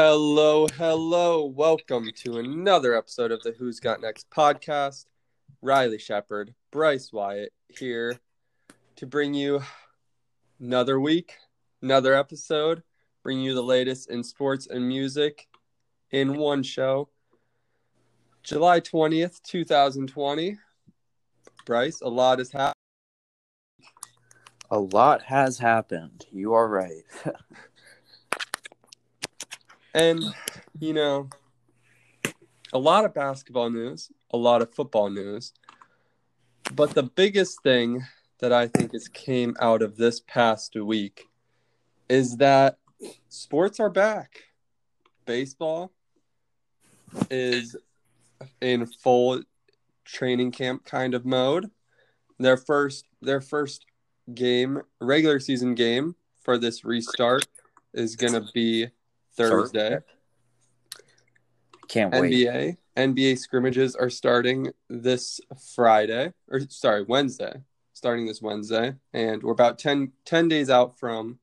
Hello, hello. Welcome to another episode of the Who's Got Next podcast. Riley Shepard, Bryce Wyatt here to bring you another week, another episode, bring you the latest in sports and music in one show. July 20th, 2020. Bryce, a lot has happened. A lot has happened. You are right. And, you know, a lot of basketball news, a lot of football news. But the biggest thing that I think has came out of this past week is that sports are back. Baseball is in full training camp kind of mode. Their first their first game, regular season game for this restart is going to be Thursday. Can't wait. NBA NBA scrimmages are starting this Friday or sorry, Wednesday. Starting this Wednesday and we're about 10, 10 days out from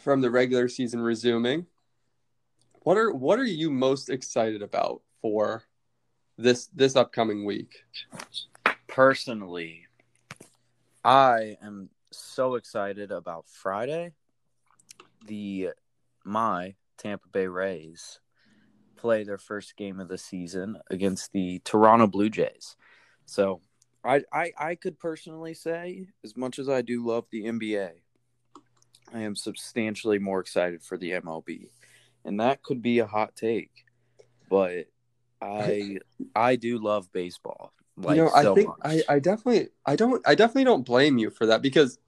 from the regular season resuming. What are what are you most excited about for this this upcoming week? Personally, I am so excited about Friday. The my Tampa Bay Rays play their first game of the season against the Toronto Blue Jays. So I, I I could personally say, as much as I do love the NBA, I am substantially more excited for the MLB. And that could be a hot take. But I I do love baseball. Like you know, I so think much. I, I definitely I don't I definitely don't blame you for that because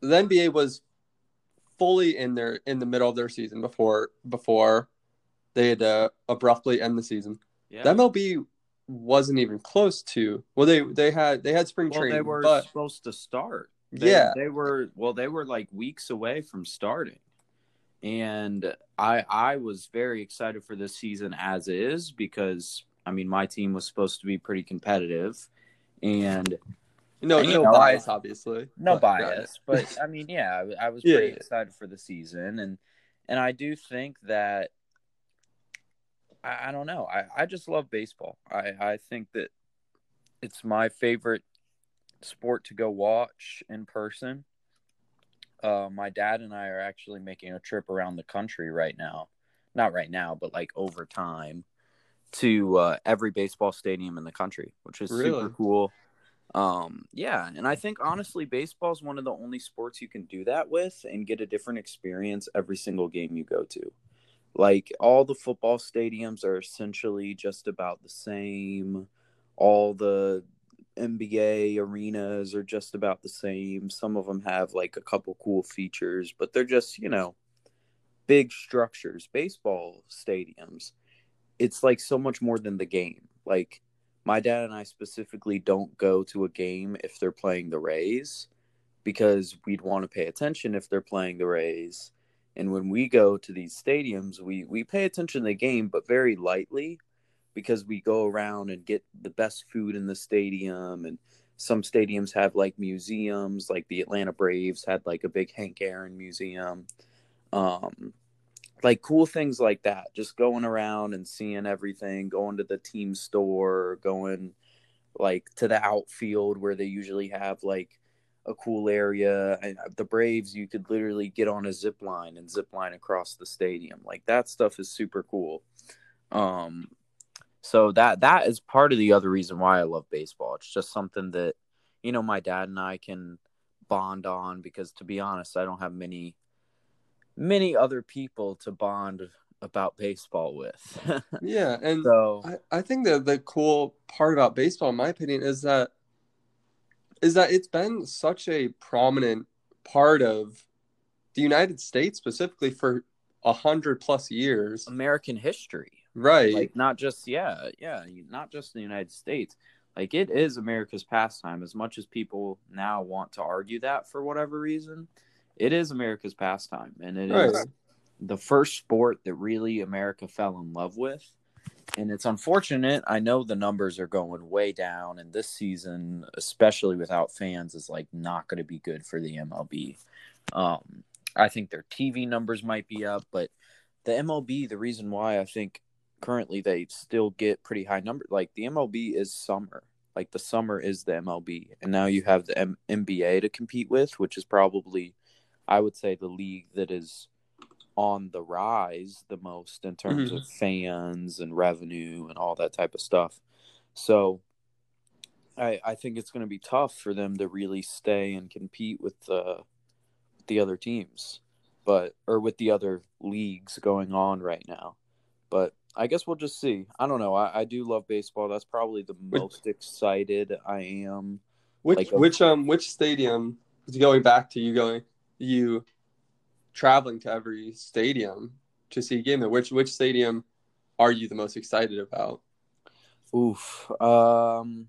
the NBA was fully in their in the middle of their season before before they had to abruptly end the season. yeah. The MLB wasn't even close to well they they had they had spring well, training they were but supposed to start. They, yeah they were well they were like weeks away from starting and i i was very excited for this season as is because i mean my team was supposed to be pretty competitive and no and, no know, bias obviously no but, bias but i mean yeah I, I was Yeah, pretty yeah. excited for the season and and i do think that I, I don't know I, I just love baseball i i think that it's my favorite sport to go watch in person uh my dad and i are actually making a trip around the country right now not right now but like over time to uh, every baseball stadium in the country which is Really? super cool um, yeah, and I think honestly, baseball is one of the only sports you can do that with and get a different experience every single game you go to. Like all the football stadiums are essentially just about the same. All the NBA arenas are just about the same. Some of them have like a couple cool features, but they're just, you know, big structures. Baseball stadiums, it's like so much more than the game. Like my dad and I specifically don't go to a game if they're playing the Rays because we'd want to pay attention if they're playing the Rays. And when we go to these stadiums, we, we pay attention to the game, but very lightly because we go around and get the best food in the stadium. And some stadiums have like museums, like the Atlanta Braves had like a big Hank Aaron museum. Um, like cool things like that just going around and seeing everything going to the team store going like to the outfield where they usually have like a cool area and the braves you could literally get on a zip line and zip line across the stadium. Like that stuff is super cool. Um so that that is part of the other reason why i love baseball. It's just something that you know my dad and i can bond on because to be honest i don't have many many other people to bond about baseball with. yeah and so I, I think that the cool part about baseball in my opinion is that is that it's been such a prominent part of the united states specifically for a hundred plus years American history, right like not just yeah, yeah, not just the United States. Like it is America's pastime. As much as people now want to argue that for whatever reason, it is America's pastime, and it is Right. the first sport that really America fell in love with. And it's unfortunate. I know the numbers are going way down, and this season, especially without fans, is like not going to be good for the MLB. Um, I think their TV numbers might be up, but the MLB, the reason why I think currently they still get pretty high numbers, like the MLB is summer. Like the summer is the MLB, and now you have the M- NBA to compete with, which is probably, I would say, the league that is on the rise the most in terms Mhm. of fans and revenue and all that type of stuff. So I I think it's going to be tough for them to really stay and compete with the the other teams, but or with the other leagues going on right now. But I guess we'll just see. I don't know. I, I do love baseball. That's probably the most excited I am. Which Like a- which um which stadium is going back to you going you traveling to every stadium to see a game there, which which stadium are you the most excited about? Oof. Um.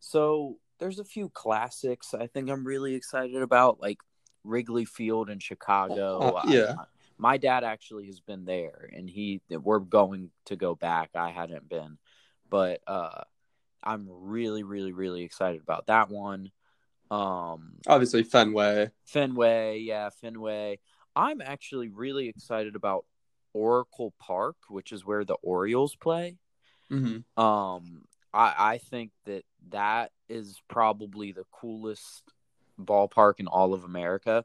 So there's a few classics I think I'm really excited about, like Wrigley Field in Chicago. Uh, yeah. I- my dad actually has been there, and he we're going to go back. I hadn't been, but uh, I'm really, really, really excited about that one. Um, Obviously Fenway. Fenway, yeah, Fenway. I'm actually really excited about Oriole Park, which is where the Orioles play. Mm-hmm. Um, I I think that that is probably the coolest ballpark in all of America.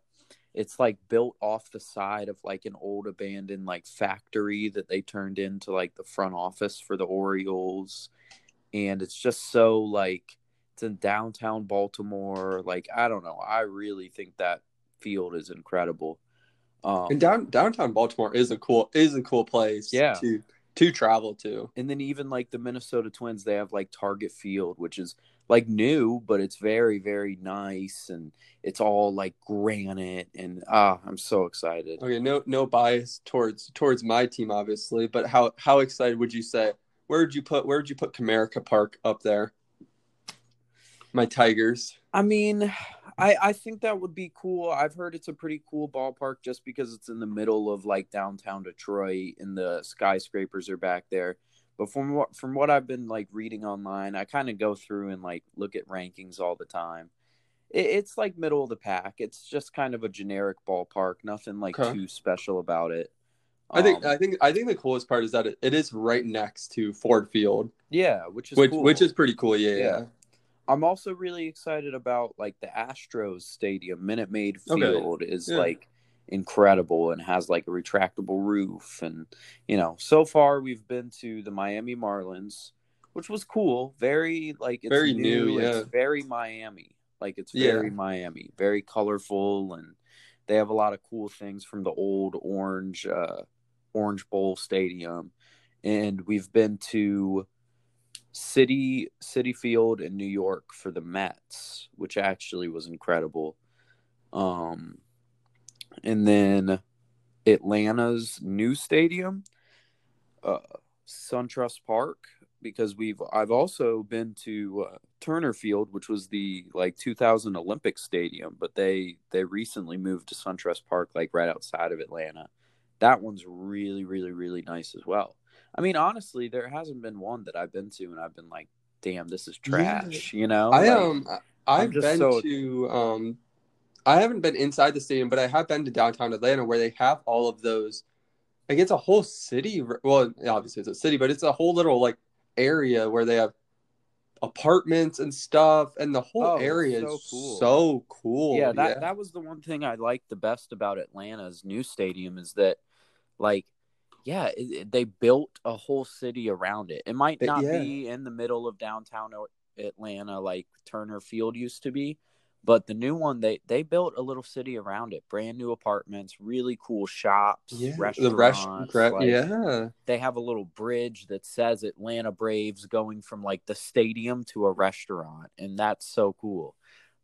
It's like built off the side of like an old abandoned like factory that they turned into like the front office for the Orioles, and it's just so like it's in downtown Baltimore. Like I don't know, I really think that field is incredible. Um, And down downtown Baltimore is a cool is a cool place Yeah. to to travel to. and then even like the Minnesota Twins, they have like Target Field, which is like new, but it's very, very nice, and it's all like granite, and ah, I'm so excited. Okay, no no bias towards towards my team obviously, but how how excited would you say? Where would you put where would you put Comerica Park up there? My Tigers. I mean, I I think that would be cool. I've heard it's a pretty cool ballpark just because it's in the middle of like downtown Detroit, and the skyscrapers are back there. But from what from what I've been like reading online, I kind of go through and like look at rankings all the time. It, it's like middle of the pack. It's just kind of a generic ballpark. Nothing like Okay. too special about it. I think Um, I think I think the coolest part is that it, it is right next to Ford Field, yeah, which is which cool. which is pretty cool. Yeah, yeah. Yeah. I'm also really excited about like the Astros stadium. Minute Maid Okay. Field is Yeah. like incredible and has like a retractable roof and you know, so far we've been to the Miami Marlins, which was cool. Very like it's Very new, yeah. It's very Miami. Like it's Yeah. very Miami, very colorful and they have a lot of cool things from the old orange uh Orange Bowl stadium. And we've been to City Citi Field in New York for the Mets, which actually was incredible. Um, and then Atlanta's new stadium, uh, SunTrust Park, because we've I've also been to uh, Turner Field, which was the like 2000 Olympic stadium, but they they recently moved to SunTrust Park, like right outside of Atlanta. That one's really really really nice as well. I mean, honestly, there hasn't been one that I've been to and I've been like, "Damn, this is Yeah. trash," you know. I Like, um I've been so- to um I haven't been inside the stadium, but I have been to downtown Atlanta where they have all of those. Like it's a whole city. Well, obviously it's a city, but it's a whole little like area where they have apartments and stuff, and the whole Oh, area so is cool. so cool. yeah, that that was the one thing I liked the best about Atlanta's new stadium is that, like, yeah, it, it- they built a whole city around it. It might not yeah. be in the middle of downtown Atlanta like Turner Field used to be, but the new one they they built a little city around it, brand new apartments, really cool shops, yeah, the restaurants. restaurant. like, yeah, they have a little bridge that says Atlanta Braves going from like the stadium to a restaurant and that's so cool.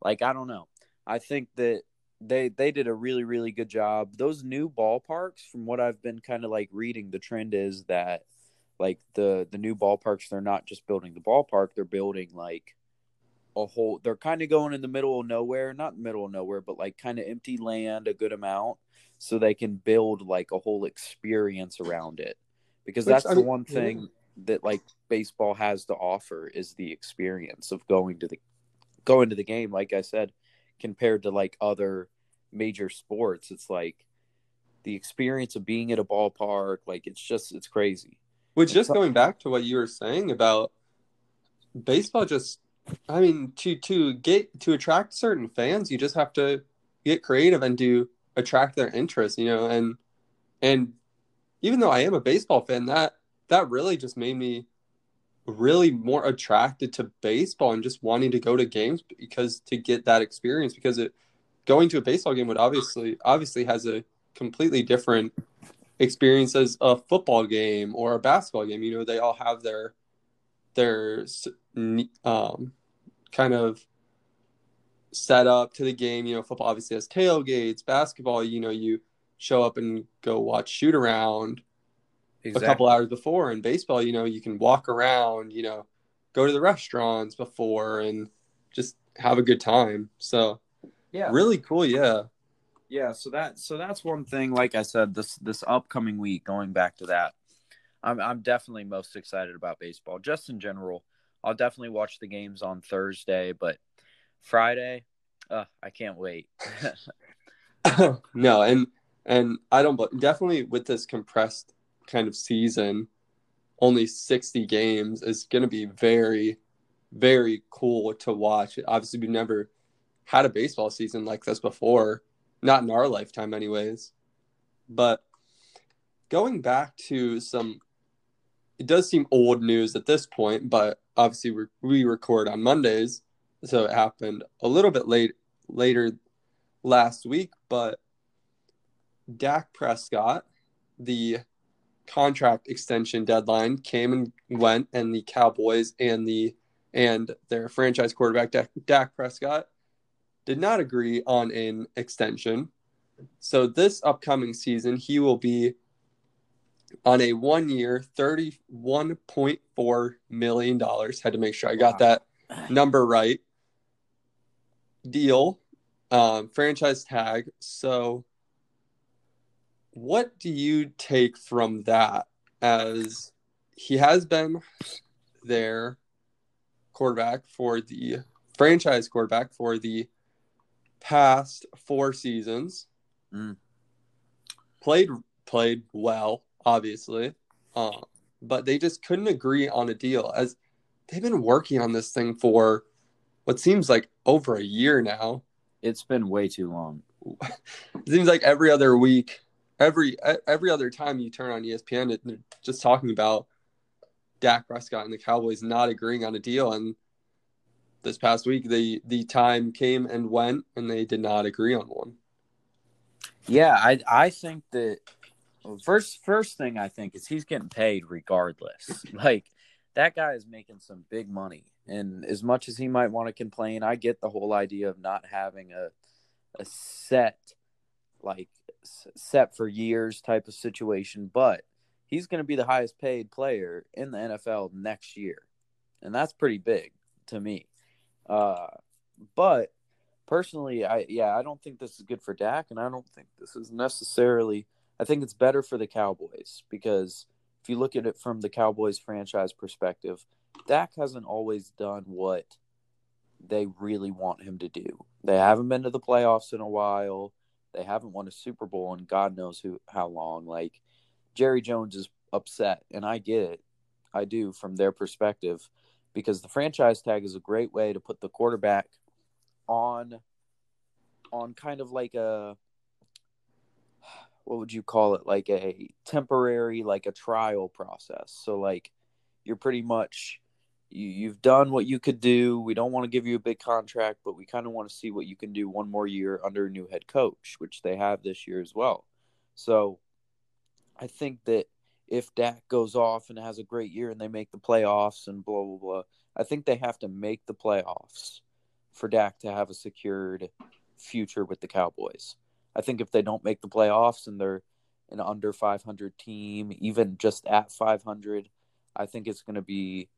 Like I don't know. I think that they they did a really really good job. Those new ballparks from what I've been kind of like reading the trend is that like the the new ballparks they're not just building the ballpark, they're building like a whole they're kind of going in the middle of nowhere, not middle of nowhere, but like kind of empty land a good amount so they can build like a whole experience around it because Which, that's I the mean, one thing that like baseball has to offer is the experience of going to the going to the game like i said compared to like other major sports it's like the experience of being at a ballpark. Like it's just it's crazy. Which just going back to what you were saying about baseball, just I mean to to get to attract certain fans, you just have to get creative and to attract their interest, you know, and and even though I am a baseball fan, that that really just made me really more attracted to baseball and just wanting to go to games because to get that experience because it going to a baseball game would obviously obviously has a completely different experience as a football game or a basketball game you know they all have their their um kind of set up to the game you know football obviously has tailgates basketball you know you show up and go watch shoot around exactly. a couple hours before. In baseball, you know, you can walk around, you know, go to the restaurants before and just have a good time. So yeah, really cool. Yeah. Yeah. So that, so that's one thing, like I said, this, this upcoming week, going back to that, I'm, I'm definitely most excited about baseball just in general. I'll definitely watch the games on Thursday, but Friday, uh, I can't wait. no, and and I don't, but definitely with this compressed kind of season, only 60 games is going to be very, very cool to watch. Obviously, we've never had a baseball season like this before, not in our lifetime, anyways. But going back to some, it does seem old news at this point, but obviously we record on Mondays, so it happened a little bit late later last week. But Dak Prescott, the contract extension deadline came and went, and the Cowboys and the and their franchise quarterback Dak Prescott did not agree on an extension. So this upcoming season, he will be on a one-year, thirty-one point four million dollars. Had to make sure I got wow. that number right. Deal, um, franchise tag. So what do you take from that as he has been their quarterback for the franchise quarterback for the past four seasons mm. played played well obviously uh, but they just couldn't agree on a deal as they've been working on this thing for what seems like over a year now it's been way too long it seems like every other week every every other time you turn on ESPN, they're just talking about Dak Prescott and the Cowboys not agreeing on a deal. And this past week, the the time came and went, and they did not agree on one. Yeah, I I think that first first thing I think is he's getting paid regardless. like that guy is making some big money, and as much as he might want to complain, I get the whole idea of not having a a set like set for years type of situation, but he's going to be the highest paid player in the NFL next year. And that's pretty big to me. Uh, but personally, I yeah, I don't think this is good for Dak, and I don't think this is necessarily. I think it's better for the Cowboys because if you look at it from the Cowboys franchise perspective, Dak hasn't always done what they really want him to do. They haven't been to the playoffs in a while. They haven't won a Super Bowl in God knows who how long. Like Jerry Jones is upset, and I get it. I do from their perspective because the franchise tag is a great way to put the quarterback on on kind of like a what would you call it like a temporary like a trial process so like you're pretty much you, you've done what you could do. We don't want to give you a big contract, but we kind of want to see what you can do one more year under a new head coach, which they have this year as well. So I think that if Dak goes off and has a great year and they make the playoffs and blah, blah, blah, I think they have to make the playoffs for Dak to have a secured future with the Cowboys. I think if they don't make the playoffs and they're an under 500 team, even just at 500, I think it's going to be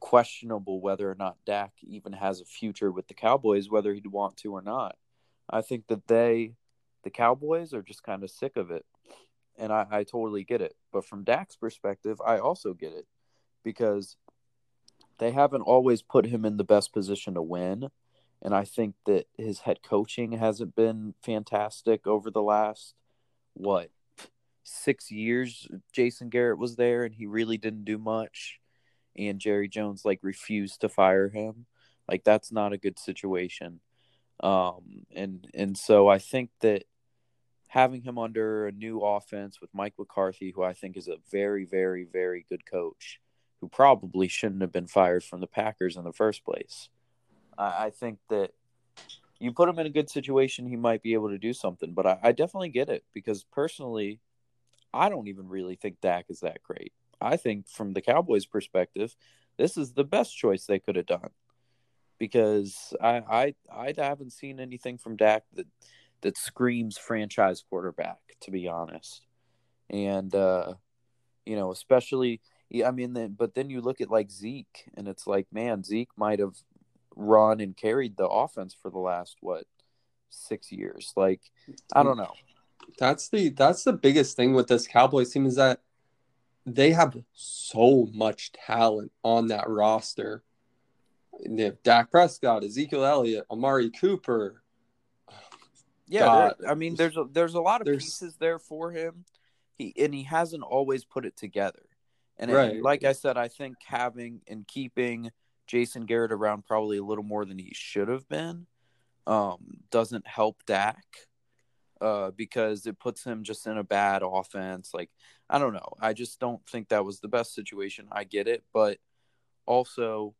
questionable whether or not Dak even has a future with the Cowboys, whether he'd want to or not. I think that they, the Cowboys, are just kind of sick of it. And I, I totally get it. But from Dak's perspective, I also get it because they haven't always put him in the best position to win. And I think that his head coaching hasn't been fantastic over the last what six years Jason Garrett was there and he really didn't do much and Jerry Jones like refused to fire him. Like that's not a good situation. Um and and so I think that having him under a new offense with Mike McCarthy, who I think is a very, very, very good coach, who probably shouldn't have been fired from the Packers in the first place. I, I think that you put him in a good situation, he might be able to do something. But I, I definitely get it because personally, I don't even really think Dak is that great. I think from the Cowboys' perspective, this is the best choice they could have done because I I I haven't seen anything from Dak that that screams franchise quarterback to be honest, and uh, you know especially I mean but then you look at like Zeke and it's like man Zeke might have run and carried the offense for the last what six years like I don't know that's the that's the biggest thing with this Cowboys team is that they have so much talent on that roster. They have Dak Prescott, Ezekiel Elliott, Amari Cooper. Yeah, I mean, there's a, there's a lot of There's- pieces there for him. He and he hasn't always put it together. And it- like I said, I think having and keeping Jason Garrett around probably a little more than he should have been um, doesn't help Dak uh, because it puts him just in a bad offense. Like I don't know. I just don't think that was the best situation. I get it, but also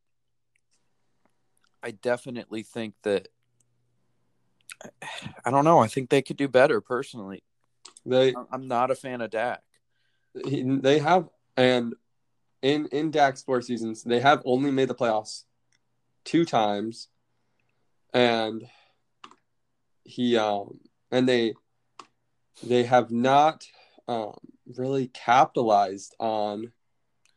I definitely think that I don't know. I think they could do better personally. They I'm not a fan of Dak. he, they have and in in Dak's four seasons, they have only made the playoffs two times, and he um and they they have not um really capitalized on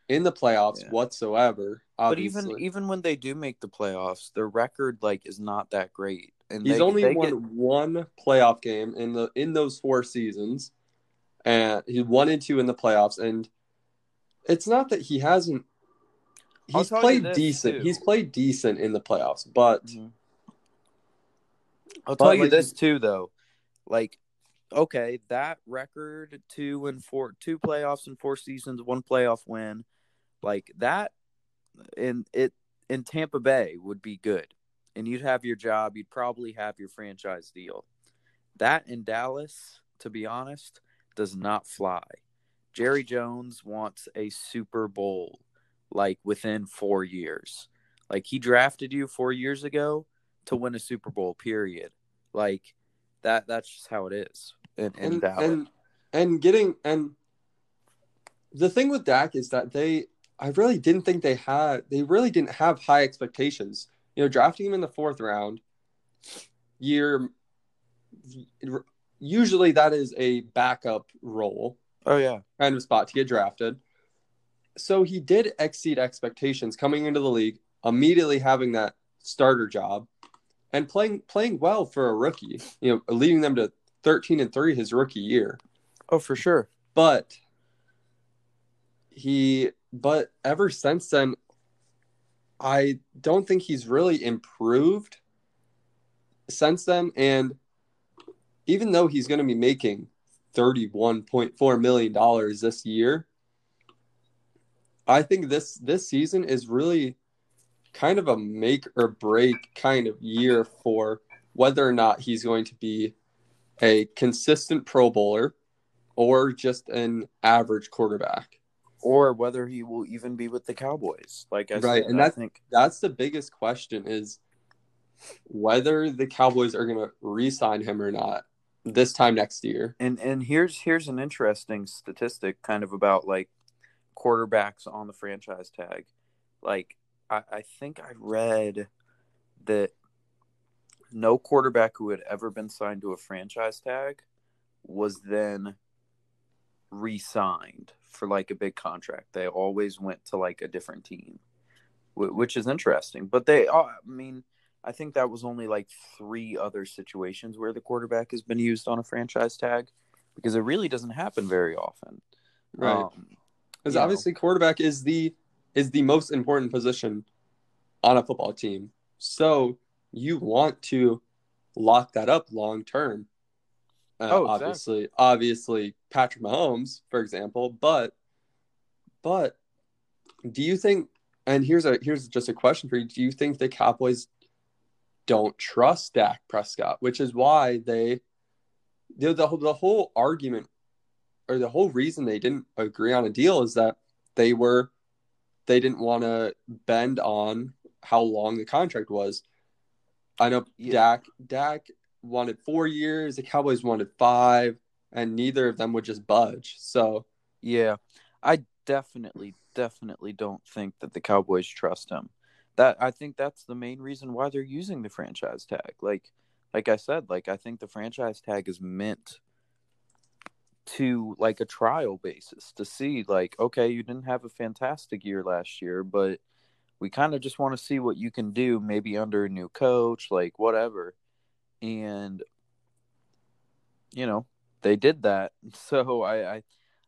in the playoffs Yeah. whatsoever. But even even when they do make the playoffs, their record like is not that great. And He's they, only they won get- one playoff game in the in those four seasons, and he won and two in the playoffs. And it's not that he hasn't. He's played decent. too. He's played decent in the playoffs, but Mhm. I'll But, tell you like- this too, though. Like, okay, that record two and four, two playoffs in four seasons, one playoff win, like that, in it in Tampa Bay would be good, and you'd have your job. You'd probably have your franchise deal. That in Dallas, to be honest, does not fly. Jerry Jones wants a Super Bowl like within four years. Like he drafted you four years ago to win a Super Bowl. Period. Like that. That's just how it is in, in and Dallas. and and getting and the thing with Dak is that they I really didn't think they had they really didn't have high expectations. You know, drafting him in the fourth round, year usually that is a backup role oh yeah, kind of spot to get drafted. So he did exceed expectations coming into the league, immediately having that starter job and playing playing well for a rookie, you know, leading them to 13 and 3 his rookie year. oh for sure. But he but ever since then I don't think he's really improved since then and even though he's going to be making $31.4 million this year, I think this this season is really kind of a make or break kind of year for whether or not he's going to be a consistent pro bowler or just an average quarterback. Or whether he will even be with the Cowboys. Like I Right, said, and I that's- think That's the biggest question is whether the Cowboys are going to re-sign him or not this time next year. and and here's here's an interesting statistic kind of about like quarterbacks on the franchise tag like i, I think i read that no quarterback who had ever been signed to a franchise tag was then re-signed for like a big contract they always went to like a different team which is interesting but they i mean I think that was only like three other situations where the quarterback has been used on a franchise tag because it really doesn't happen very often. Right. Um, Because know. obviously quarterback is the is the most important position on a football team. So you want to lock that up long term. Uh, Oh, exactly. obviously, obviously Patrick Mahomes, for example. But, but, do you think? And here's a here's just a question for you: Do you think the Cowboys don't trust Dak Prescott, which is why they, the the, whole- the whole argument or the whole reason they didn't agree on a deal is that they were they didn't want to bend on how long the contract was. I know Yeah. Dak Dak wanted four years, the Cowboys wanted five, and neither of them would just budge. So Yeah, I definitely, definitely don't think that the Cowboys trust him. That I think that's the main reason why they're using the franchise tag. Like, like I said, like I think the franchise tag is meant to like a trial basis to see, like, okay, you didn't have a fantastic year last year, but we kind of just want to see what you can do, maybe under a new coach, like whatever. And you know, they did that. So I, I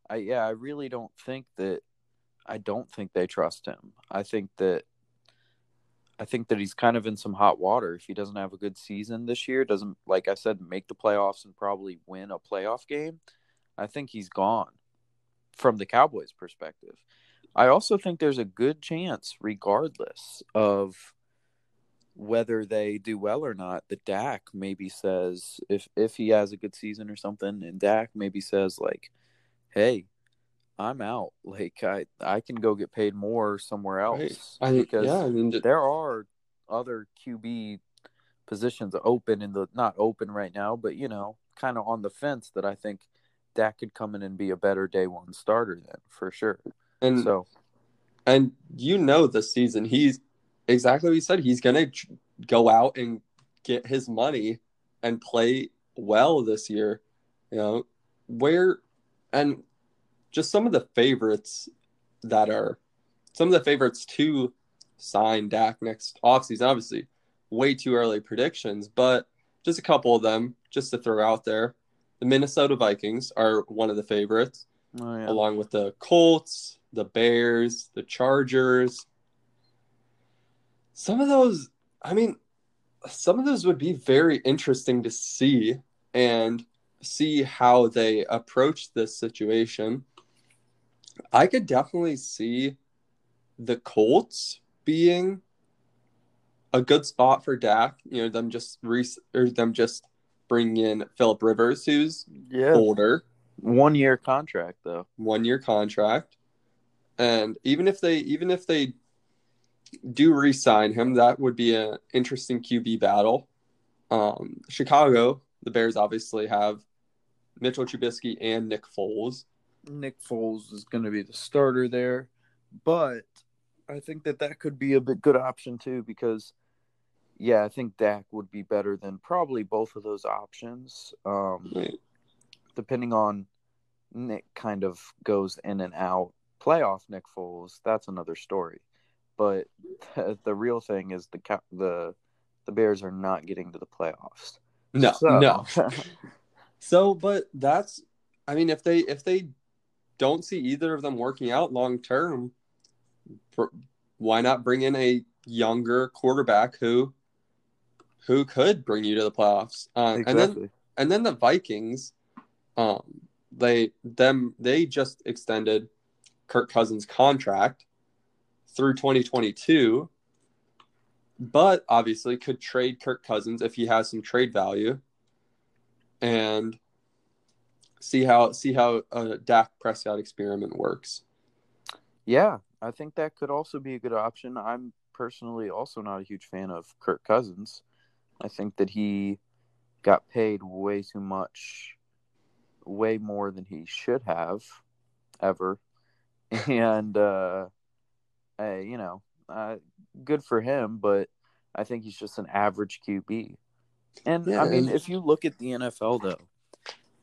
I yeah, I really don't think that I don't think they trust him. I think that I think that he's kind of in some hot water if he doesn't have a good season this year, doesn't like I said make the playoffs and probably win a playoff game. I think he's gone from the Cowboys perspective. I also think there's a good chance regardless of whether they do well or not, the Dak maybe says if if he has a good season or something, and Dak maybe says like, "Hey, I'm out. Like I I can go get paid more somewhere else right. I because yeah, I mean, just- there are other QB positions open in the not open right now, but you know, kind of on the fence that I think Dak could come in and be a better day one starter then for sure. and So and you know this season he's exactly what he said. He's gonna go out and get his money and play well this year. You know where and just some of the favorites that are some of the favorites to sign Dak next offseason. Obviously, way too early predictions, but just a couple of them just to throw out there. The Minnesota Vikings are one of the favorites oh, yeah. along with the Colts, the Bears, the Chargers. Some of those, I mean, some of those would be very interesting to see and see how they approach this situation. I could definitely see the Colts being a good spot for Dak. You know, them just re- or them just bringing in Philip Rivers, who's yeah. older, One year contract though. one year contract. And even if they even if they do re-sign him, that would be an interesting QB battle. Um, Chicago, the Bears obviously have Mitchell Trubisky and Nick Foles. Nick Foles is going to be the starter there, but I think that that could be a bit good option too because, yeah, I think Dak would be better than probably both of those options. Um, Right. depending on Nick kind of goes in and out. Playoff Nick Foles, that's another story. But the, the real thing is the the the Bears are not getting to the playoffs. No, So- no. So, but that's, I mean, if they if they don't see either of them working out long term, pr- why not bring in a younger quarterback who who could bring you to the playoffs? Uh, And then exactly. and then the Vikings, um, they them they just extended Kirk Cousins' contract through 2022, but obviously could trade Kirk Cousins if he has some trade value, and see how see how a Dak Prescott experiment works. Yeah, I think that could also be a good option. I'm personally also not a huge fan of Kirk Cousins. I think that he got paid way too much, way more than he should have ever. And, uh, hey, you know, uh, good for him, but I think he's just an average QB. And Yeah, I mean, if you look at the NFL, though,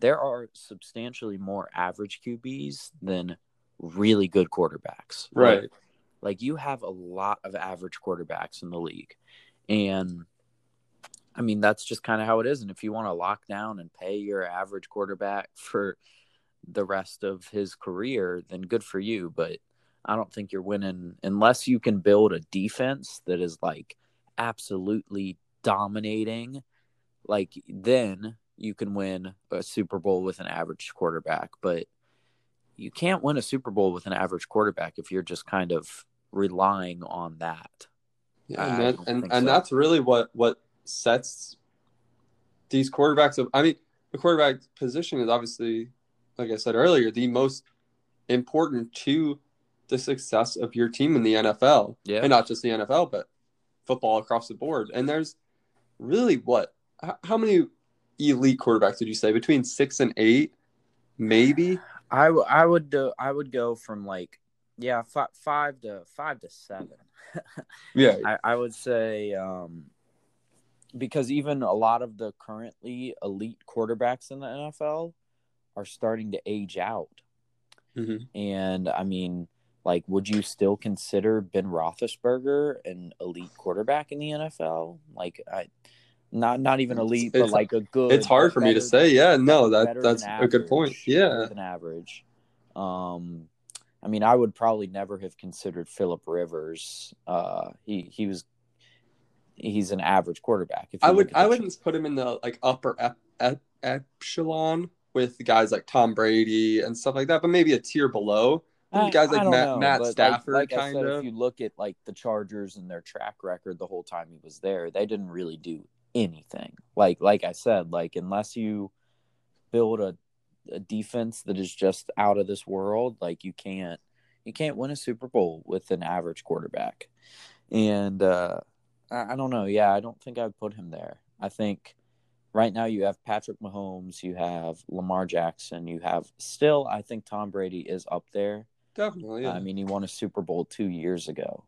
there are substantially more average QBs than really good quarterbacks. Right. like you have a lot of average quarterbacks in the league. And I mean, that's just kind of how it is. And if you want to lock down and pay your average quarterback for the rest of his career, then good for you. But I don't think you're winning unless you can build a defense that is like absolutely dominating. Like, then you can win a Super Bowl with an average quarterback, but you can't win a Super Bowl with an average quarterback if you're just kind of relying on that. Yeah, I and that, and, think and so. that's really what what sets these quarterbacks up. I mean, the quarterback position is obviously, like I said earlier, the most important to the success of your team in the NFL, Yeah. and not just the NFL, but football across the board. And there's really what? How, how many elite quarterbacks did you say? Between six and eight, maybe. I, w- I would uh, I would go from like yeah fi- five to five to seven. Yeah, I, I would say um, because even a lot of the currently elite quarterbacks in the NFL are starting to age out, Mhm. and I mean, like, would you still consider Ben Roethlisberger an elite quarterback in the NFL? Like, I not not even elite, but It's- like a good. it's hard for me to say. Yeah, no, that that's than a good point. Yeah, than average. Um, I mean, I would probably never have considered Philip Rivers. Uh, he he was he's an average quarterback. If I would I wouldn't put him in the like upper ep, ep, echelon with guys like Tom Brady and stuff like that, but maybe a tier below. I- guys like Matt, know, Matt like- Stafford, like, I kind said, of. If you look at like the Chargers and their track record the whole time he was there, they didn't really do anything. Like like I said, like unless you build a, a defense that is just out of this world, like you can't you can't win a Super Bowl with an average quarterback. And uh I, I don't know. Yeah, I don't think I'd put him there. I think right now you have Patrick Mahomes, you have Lamar Jackson, you have still I think Tom Brady is up there. Definitely, yeah. I mean, he won a Super Bowl two years ago.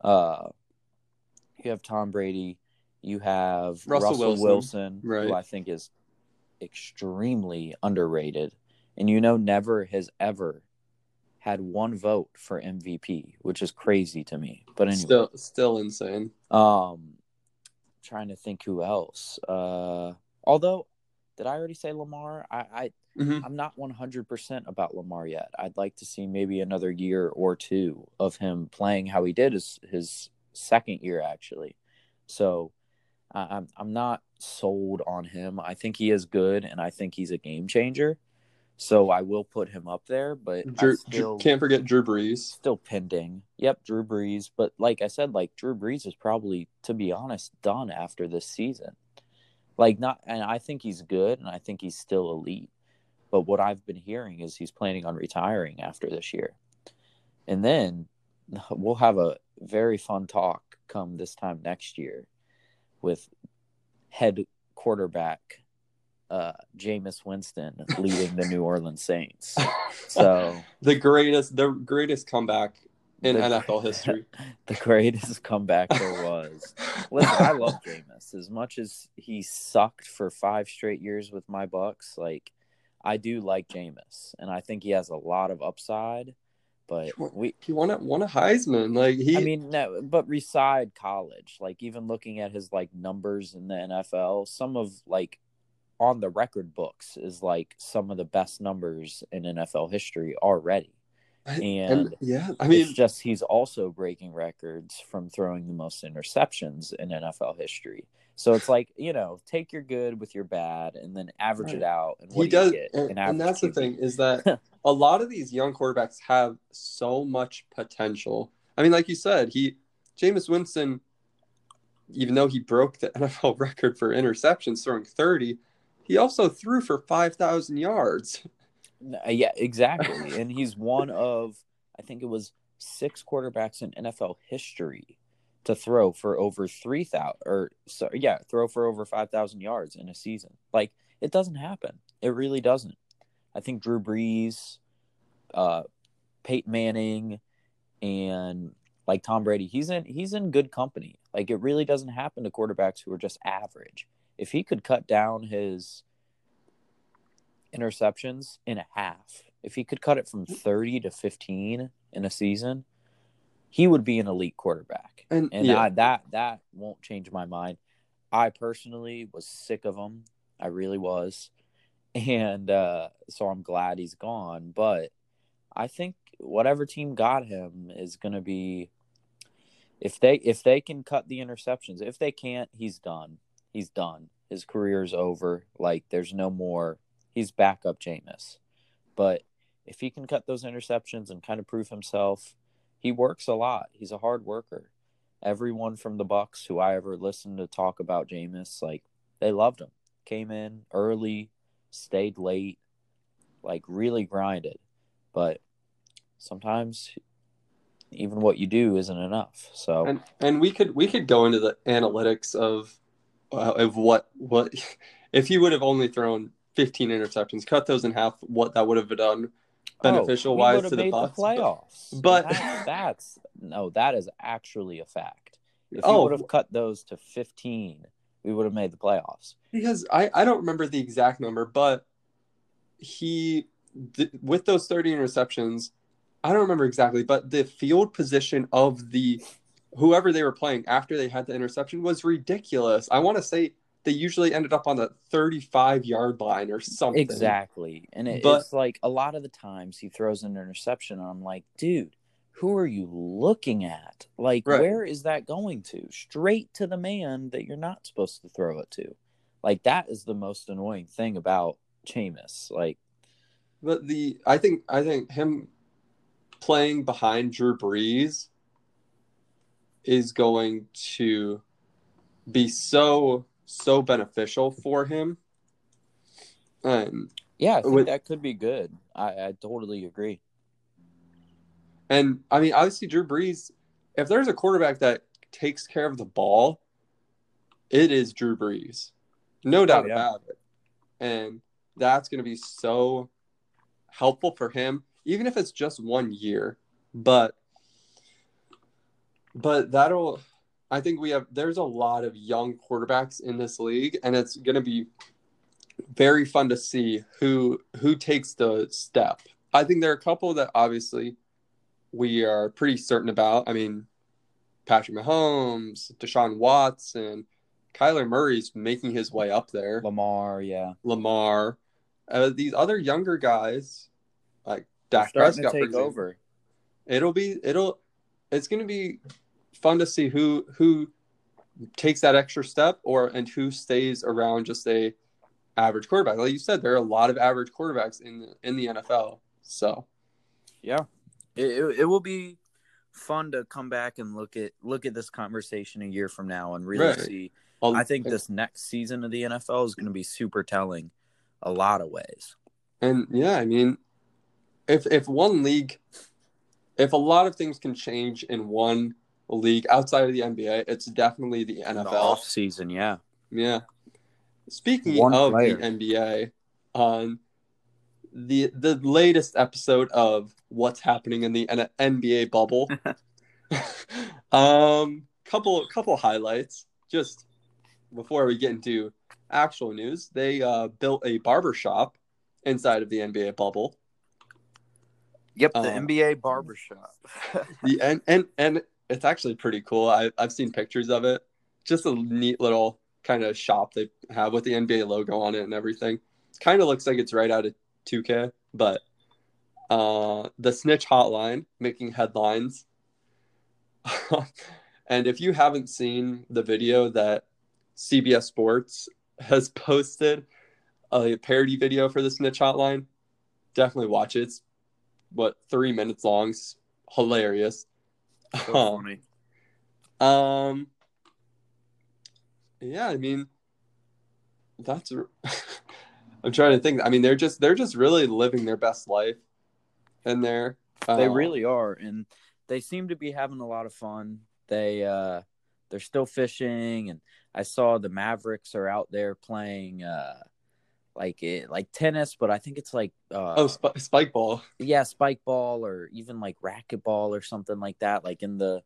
Uh, you have Tom Brady. You have Russell Russell, Wilson. Wilson, Right. who I think is extremely underrated. And you know, never has ever had one vote for MVP, which is crazy to me. But anyway, still still insane. um, trying to think who else. Uh, although, did I already say Lamar? I, I Mhm. I'm not 100% about Lamar yet. I'd like to see maybe another year or two of him playing how he did his, his second year, actually. So I I'm, I'm not sold on him. I think he is good, and I think he's a game changer. So I will put him up there, but Drew, still, can't forget Drew Brees. still pending. Yep, Drew Brees. But like I said, like Drew Brees is probably, to be honest, done after this season. Like not, and I think he's good, and I think he's still elite. But what I've been hearing is he's planning on retiring after this year, and then we'll have a very fun talk come this time next year with head quarterback uh Jameis Winston leading the New Orleans Saints. So the greatest, the greatest comeback in The- NFL history. the greatest comeback there was. Listen, I love Jameis as much as he sucked for five straight years with my Bucs. Like, I do like Jameis, and I think he has a lot of upside. But we, he won a won a Heisman. Like he, I mean, no, but reside college, like even looking at his like numbers in the NFL, some of like on the record books is like some of the best numbers in NFL history already. And, and yeah, I mean, it's just he's also breaking records from throwing the most interceptions in NFL history. So it's like you know, take your good with your bad, and then average it out. And what he do does, get? and, and that's the thing is that a lot of these young quarterbacks have so much potential. I mean, like you said, he Jameis Winston, even though he broke the NFL record for interceptions, throwing thirty, he also threw for five thousand yards. Uh, Yeah, exactly. and he's one of I think it was six quarterbacks in NFL history to throw for over three thousand or so yeah, throw for over five thousand yards in a season. Like it doesn't happen. It really doesn't. I think Drew Brees, uh, Peyton Manning, and like Tom Brady, he's in he's in good company. Like it really doesn't happen to quarterbacks who are just average. If he could cut down his interceptions in a half, if he could cut it from 30 to 15 in a season, he would be an elite quarterback. And, And yeah, I, that that won't change my mind. I personally was sick of him. I really was. And uh, so I'm glad he's gone. But I think whatever team got him is going to be if they if they can cut the interceptions. If they can't, he's done. He's done. his career's over. Like there's no more. He's backup Jameis. But if he can cut those interceptions and kind of prove himself, he works a lot. He's a hard worker. Everyone from the Bucs who I ever listened to talk about Jameis, like they loved him. Came in early, stayed late, like really grinded. But sometimes even what you do isn't enough. So and and we could we could go into the analytics of uh, of what what if he would have only thrown 15 interceptions, cut those in half, what that would have done beneficial oh, wise to the Bucs. The playoffs, but, but that's, that's, no, that is actually a fact. If oh, would have cut those to 15, we would have made the playoffs. Because I I don't remember the exact number, but he with those 30 interceptions I don't remember exactly, but the field position of the whoever they were playing after they had the interception was ridiculous. I want to say they usually ended up on the 35 yard line or something. Exactly. And it, but, it's like a lot of the times he throws an interception, and I'm like, dude, who are you looking at? Like, right. where is that going to? Straight to the man that you're not supposed to throw it to. Like, that is the most annoying thing about Jameis. Like, but the I think I think him playing behind Drew Brees is going to be so so beneficial for him. And yeah, I think with, that could be good. I, I totally agree. And I mean, obviously, Drew Brees, if there's a quarterback that takes care of the ball, it is Drew Brees. No oh, doubt oh, yeah. about it. And that's going to be so helpful for him even if it's just one year. But but that'll I think we have there's a lot of young quarterbacks in this league and it's going to be very fun to see who who takes the step. I think there are a couple that obviously we are pretty certain about. I mean, Patrick Mahomes, Deshaun Watson, Kyler Murray's making his way up there. Lamar, yeah. Lamar. Uh, these other younger guys, like Dak Prescott to take over. It'll be it'll it's going to be fun to see who who takes that extra step or and who stays around just a average quarterback. Like you said, there are a lot of average quarterbacks in the, in the NFL. So, yeah, it, it, it will be fun to come back and look at look at this conversation a year from now and really right. see. I'll, I think this next season of the NFL is going to be super telling, a lot of ways. And yeah, I mean, if if one league, if a lot of things can change in one league outside of the NBA, it's definitely the NFL the off season. Yeah, yeah. Speaking one of player. the NBA, on the the latest episode of what's happening in the NBA bubble, um, couple couple highlights just before we get into actual news. They uh, built a barber shop inside of the NBA bubble. Yep, the um, NBA barbershop. the and, and and it's actually pretty cool. I I've seen pictures of it. Just a neat little kind of shop they have with the NBA logo on it and everything. Kind of looks like it's right out of 2K, but uh, the snitch hotline making headlines. and if you haven't seen the video that CBS Sports has posted a parody video for the snitch hotline, definitely watch it. It's what three minutes long. It's hilarious. So um, funny. Um. Yeah, I mean, that's. I'm trying to think. I mean, they're just they're just really living their best life, and they're uh, they really are, and they seem to be having a lot of fun. They uh, they're still fishing, and I saw the Mavericks are out there playing. Uh, like it like tennis, but I think it's like uh, oh sp- spike ball. Yeah, spike ball or even like racquetball or something like that. Like in the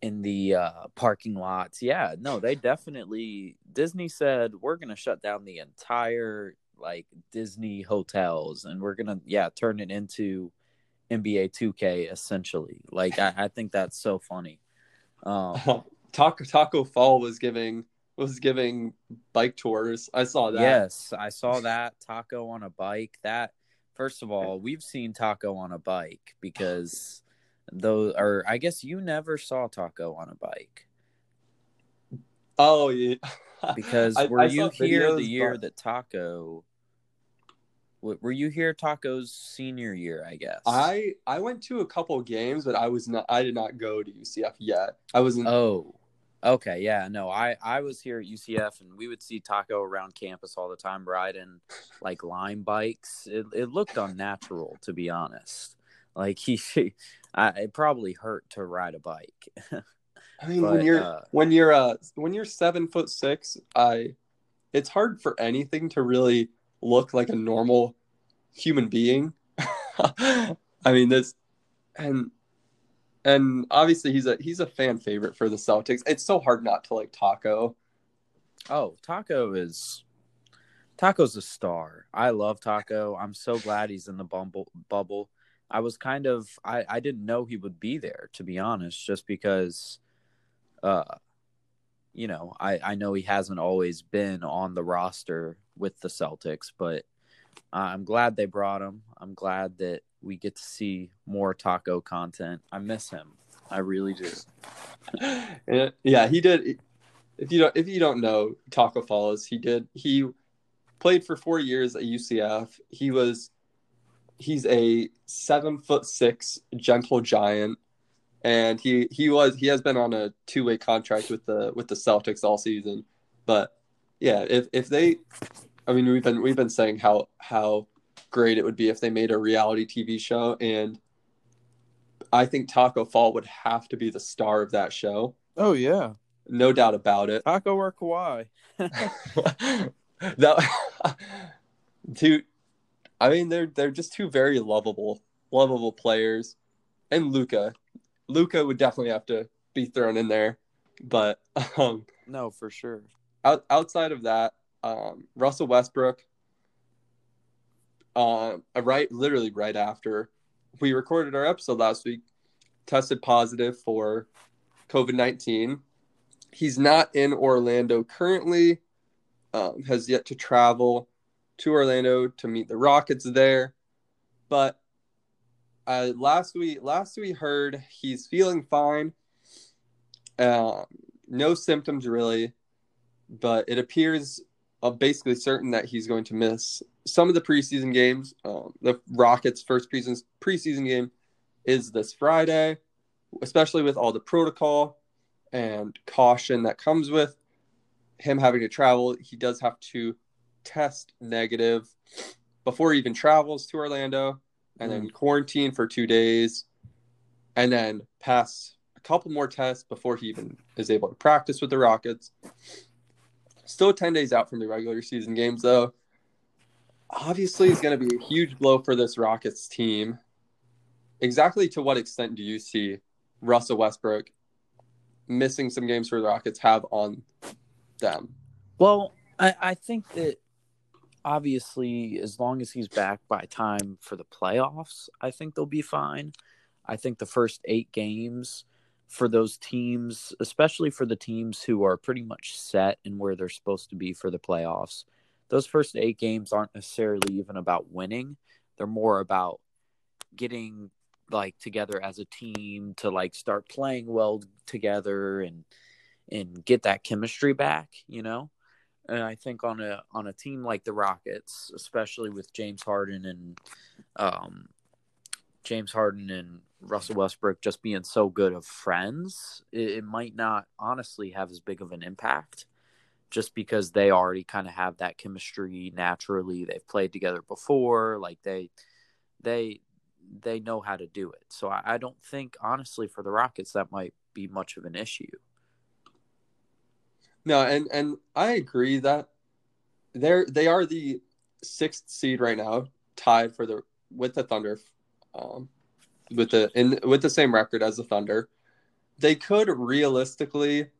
in the uh, parking lots. Yeah, no, they definitely. Disney said we're gonna shut down the entire like Disney hotels and we're gonna yeah turn it into NBA 2K essentially. Like I, I think that's so funny. Um, Taco Taco Fall was giving was giving bike tours. I saw that. Yes, I saw that taco on a bike. That first of all, we've seen taco on a bike because though or I guess you never saw taco on a bike. Oh yeah. Because I- were I you here the year but that Taco? Were you here Taco's senior year? I guess. I I went to a couple games, but I was not. I did not go to UCF yet. I wasn't. Oh, okay, yeah, no, I I was here at UCF, and we would see Taco around campus all the time, riding like lime bikes. It it looked unnatural, to be honest. Like he, I, it probably hurt to ride a bike. I mean, when you're uh, when you're uh when you're seven foot six, I it's hard for anything to really look like a normal human being. I mean, this and and obviously he's a he's a fan favorite for the Celtics. It's so hard not to like Taco. Oh, Taco is Taco's a star. I love Taco. I'm so glad he's in the bumble bubble. I was kind of I I didn't know he would be there to be honest, just because uh you know, I I know he hasn't always been on the roster with the Celtics, but I'm glad they brought him. I'm glad that we get to see more Taco content. I miss him. I really do. And, yeah, he did. If you don't if you don't know Taco Falls, he did. He played for four years at UCF. He was he's a seven foot six gentle giant, and he he was he has been on a two way contract with the with the Celtics all season. But yeah, if if they, I mean, we've been we've been saying how how great it would be if they made a reality TV show, and I think Taco Fall would have to be the star of that show, Oh yeah. no doubt about it. Taco or Kawhi. that two I mean they're they're just two very lovable lovable players. And Luka. Luka would definitely have to be thrown in there. But um No, for sure. out, outside of that, um Russell Westbrook uh, right literally right after we recorded our episode last week tested positive for COVID-19. He's not in Orlando currently um, has yet to travel to Orlando to meet the Rockets there. But uh, last we last we heard, he's feeling fine. Uh, no symptoms really, but it appears uh, basically certain that he's going to miss some of the preseason games. Um, the Rockets' first preseason preseason game is this Friday, especially with all the protocol and caution that comes with him having to travel, he does have to test negative before he even travels to Orlando and then quarantine for two days and then pass a couple more tests before he even is able to practice with the Rockets. Still 10 days out from the regular season games, though. Obviously, it's going to be a huge blow for this Rockets team. Exactly to what extent do you see Russell Westbrook missing some games for the Rockets have on them? Well, I, I think that obviously, as long as he's back by time for the playoffs, I think they'll be fine. I think the first eight games for those teams, especially for the teams who are pretty much set in where they're supposed to be for the playoffs, those first eight games aren't necessarily even about winning. They're more about getting like together as a team to like start playing well together and and get that chemistry back, you know? And I think on a on a team like the Rockets, especially with James Harden and um, James Harden and Russell Westbrook just being so good of friends, it, it might not honestly have as big of an impact, just because they already kind of have that chemistry naturally. They've played together before, like they they they know how to do it. So I, I don't think honestly for the Rockets that might be much of an issue. No, and and I agree that they're they are the sixth seed right now, tied for the with the Thunder, um, with the in with the same record as the Thunder. They could realistically,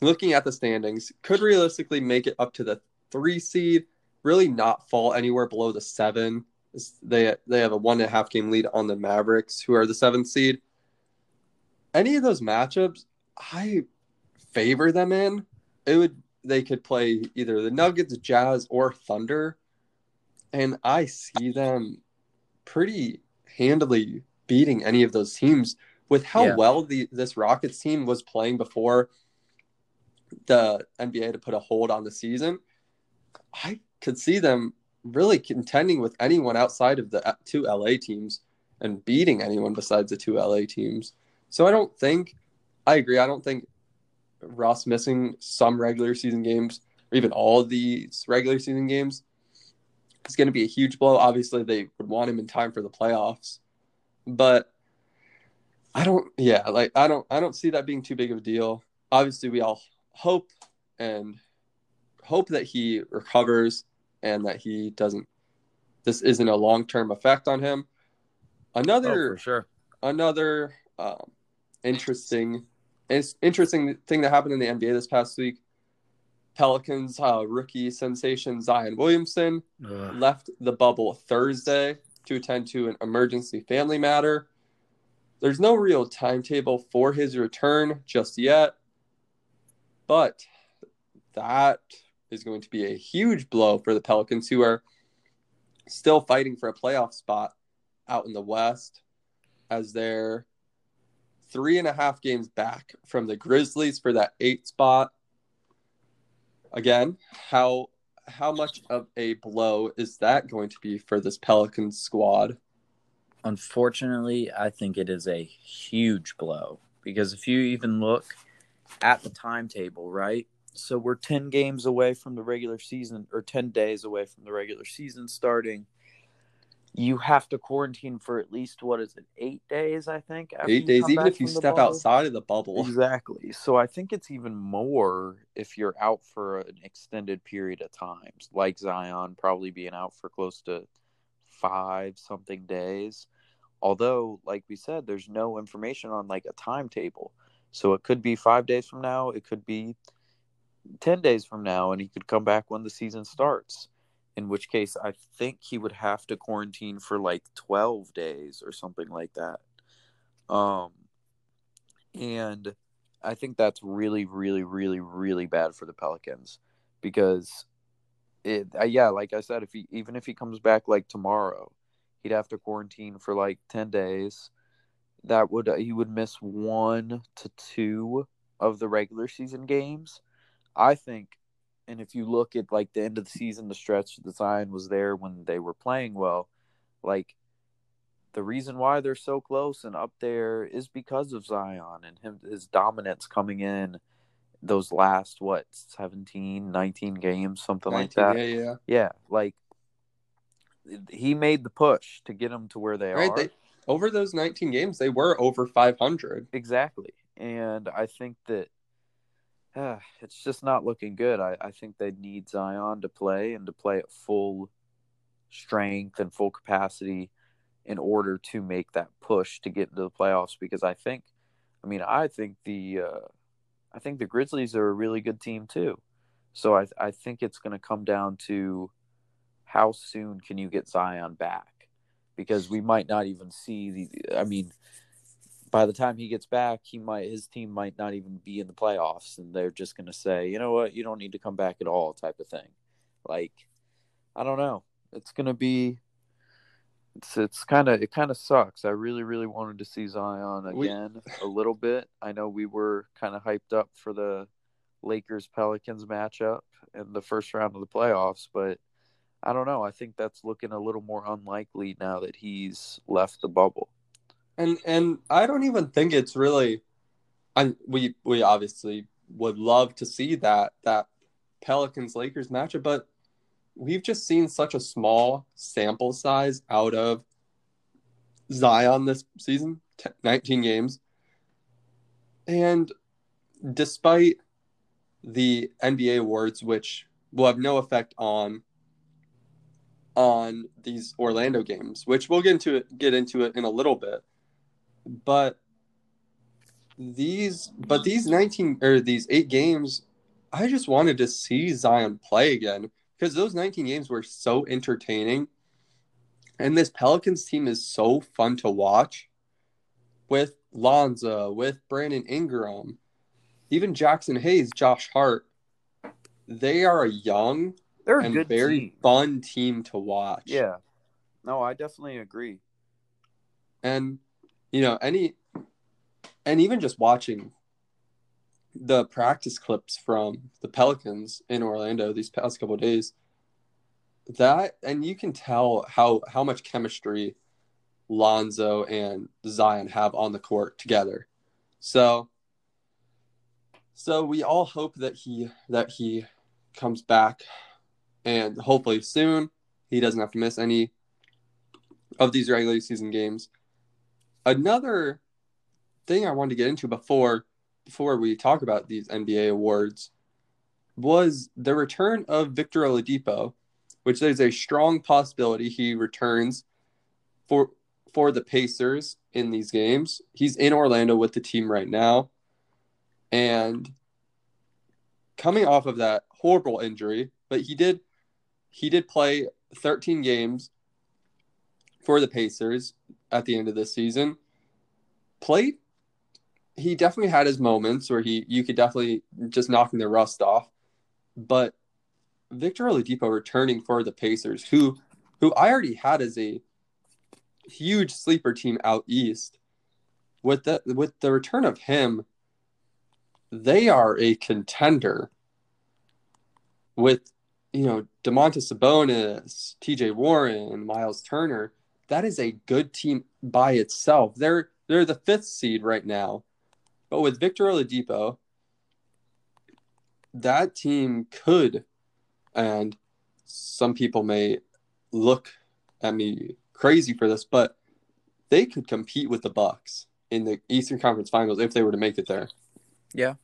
looking at the standings, could realistically make it up to the three seed. Really, not fall anywhere below the seven. They they have a one and a half game lead on the Mavericks, who are the seventh seed. Any of those matchups, I favor them in, it would they could play either the Nuggets, Jazz, or Thunder, and I see them pretty handily beating any of those teams with how Yeah. well the this Rockets team was playing before the NBA to put a hold on the season, I could see them really contending with anyone outside of the uh, two LA teams and beating anyone besides the two LA teams. So I don't think I agree. I don't think Ross missing some regular season games or even all these regular season games is going to be a huge blow. Obviously, they would want him in time for the playoffs, but I don't. Yeah, like I don't. I don't see that being too big of a deal. Obviously, we all hope and hope that he recovers and that he doesn't. This isn't a long term effect on him. Another oh, for sure. Another um, interesting, interesting thing that happened in the NBA this past week. Pelicans uh, rookie sensation Zion Williamson Ugh. left the bubble Thursday to attend to an emergency family matter. There's no real timetable for his return just yet, but that is going to be a huge blow for the Pelicans, who are still fighting for a playoff spot out in the West, as they're three and a half games back from the Grizzlies for that eight spot. Again, how how much of a blow is that going to be for this Pelican squad? Unfortunately, I think it is a huge blow because if you even look at the timetable, right? So we're 10 games away from the regular season or 10 days away from the regular season starting you have to quarantine for at least what is it eight days i think eight days even if you step bubble. outside of the bubble. Exactly. So i think it's even more if you're out for an extended period of times like zion probably being out for close to five something days. Although like we said there's no information on like a timetable. So it could be five days from now it could be 10 days from now and he could come back when the season starts in which case I think he would have to quarantine for like 12 days or something like that. Um, and I think that's really, really, really, really bad for the Pelicans because it, uh, yeah, like I said, if he, even if he comes back like tomorrow, he'd have to quarantine for like 10 days. That would, uh, he would miss one to two of the regular season games. I think and if you look at like the end of the season, the stretch the Zion was there when they were playing well. Like the reason why they're so close and up there is because of Zion and him his dominance coming in those last what 17 19 games something 19, like that. yeah yeah yeah. Like he made the push to get them to where they right, are. they, over those 19 games they were over 500 exactly and i think that uh, it's just not looking good. I, I think they need Zion to play and to play at full strength and full capacity in order to make that push to get into the playoffs. Because I think, I mean, I think the uh, I think the Grizzlies are a really good team too. So I I think it's going to come down to how soon can you get Zion back because we might not even see the. I mean, by the time he gets back, he might his team might not even be in the playoffs, and they're just going to say, you know what, you don't need to come back at all, type of thing. Like, I don't know. It's going to be. It's it's kind of it kind of sucks. I really really wanted to see Zion again we... a little bit. I know we were kind of hyped up for the Lakers Pelicans matchup in the first round of the playoffs, but I don't know. I think that's looking a little more unlikely now that he's left the bubble and and I don't even think it's really. And we we obviously would love to see that that Pelicans Lakers matchup, but we've just seen such a small sample size out of Zion this season, 19 games. And despite the NBA awards, which will have no effect on on these Orlando games, which we'll get into it, get into it in a little bit but these but these 19 or these eight games i just wanted to see zion play again because those 19 games were so entertaining. And this pelicans team is so fun to watch with lonzo with brandon ingram even Jaxson Hayes josh hart. They are a young they're a and good very team. fun team to watch. Yeah. No i definitely agree. And you know, any and even just watching the practice clips from the Pelicans in Orlando these past couple days, that and you can tell how how much chemistry Lonzo and Zion have on the court together. So so we all hope that he that he comes back and hopefully soon he doesn't have to miss any of these regular season games. Another thing I wanted to get into before before we talk about these NBA awards was the return of Victor Oladipo, which there's a strong possibility he returns for for the Pacers in these games. He's in Orlando with the team right now. And coming off of that horrible injury, but he did he did play 13 games for the Pacers at the end of this season. Played he definitely had his moments where he you could definitely just knocking the rust off. But Victor Oladipo returning for the Pacers, who who I already had as a huge sleeper team out east, with the with the return of him, they are a contender. With you know Domantas Sabonis, T.J. Warren, Miles Turner, that is a good team by itself. They're they're the fifth seed right now but with Victor Oladipo, that team could, and some people may look at me crazy for this, but they could compete with the Bucks in the Eastern Conference Finals if they were to make it there. Yeah.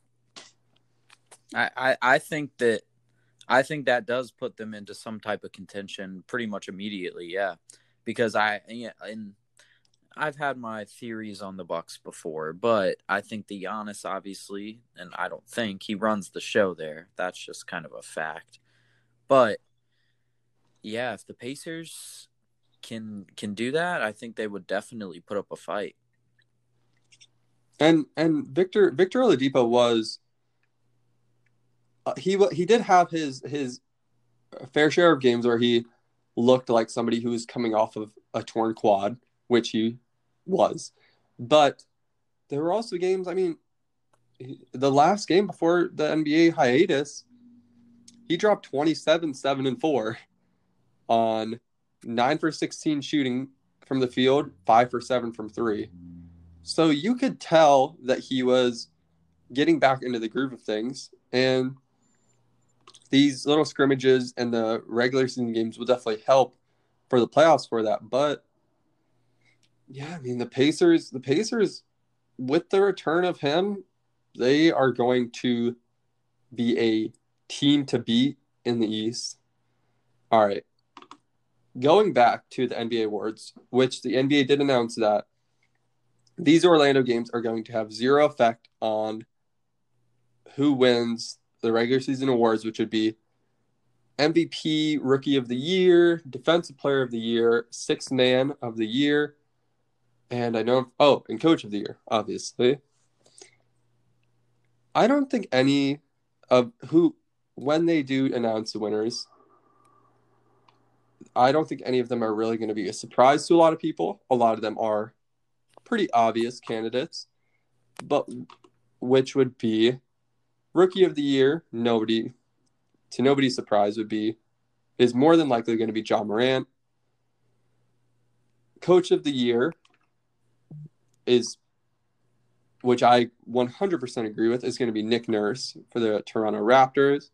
I, I, I think that I think that does put them into some type of contention pretty much immediately, yeah. Because I and I've had my theories on the Bucks before, but I think the Giannis obviously, and I don't think he runs the show there. That's just kind of a fact. But yeah, if the Pacers can can do that, I think they would definitely put up a fight. And and Victor Victor Oladipo was uh, he he did have his his fair share of games where he looked like somebody who was coming off of a torn quad, which he was. But there were also games, I mean, the last game before the NBA hiatus, he dropped 27, 7, and 4 on 9 for 16 shooting from the field, 5 for 7 from 3. So you could tell that he was getting back into the groove of things. And these little scrimmages and the regular season games will definitely help for the playoffs for that. But yeah, I mean the Pacers, the Pacers, with the return of him, they are going to be a team to beat in the East. All right. Going back to the NBA awards, which the NBA did announce that these Orlando games are going to have zero effect on who wins the regular season awards, which would be MVP, Rookie of the Year, Defensive Player of the Year, Sixth Man of the Year, and I know oh, and coach of the year, obviously. I don't think any of who when they do announce the winners, I don't think any of them are really going to be a surprise to a lot of people. A lot of them are pretty obvious candidates, but which would be rookie of the year, nobody to nobody's surprise would be is more than likely going to be Ja Morant. Coach of the year is, which I 100% agree with, is going to be Nick Nurse for the Toronto Raptors.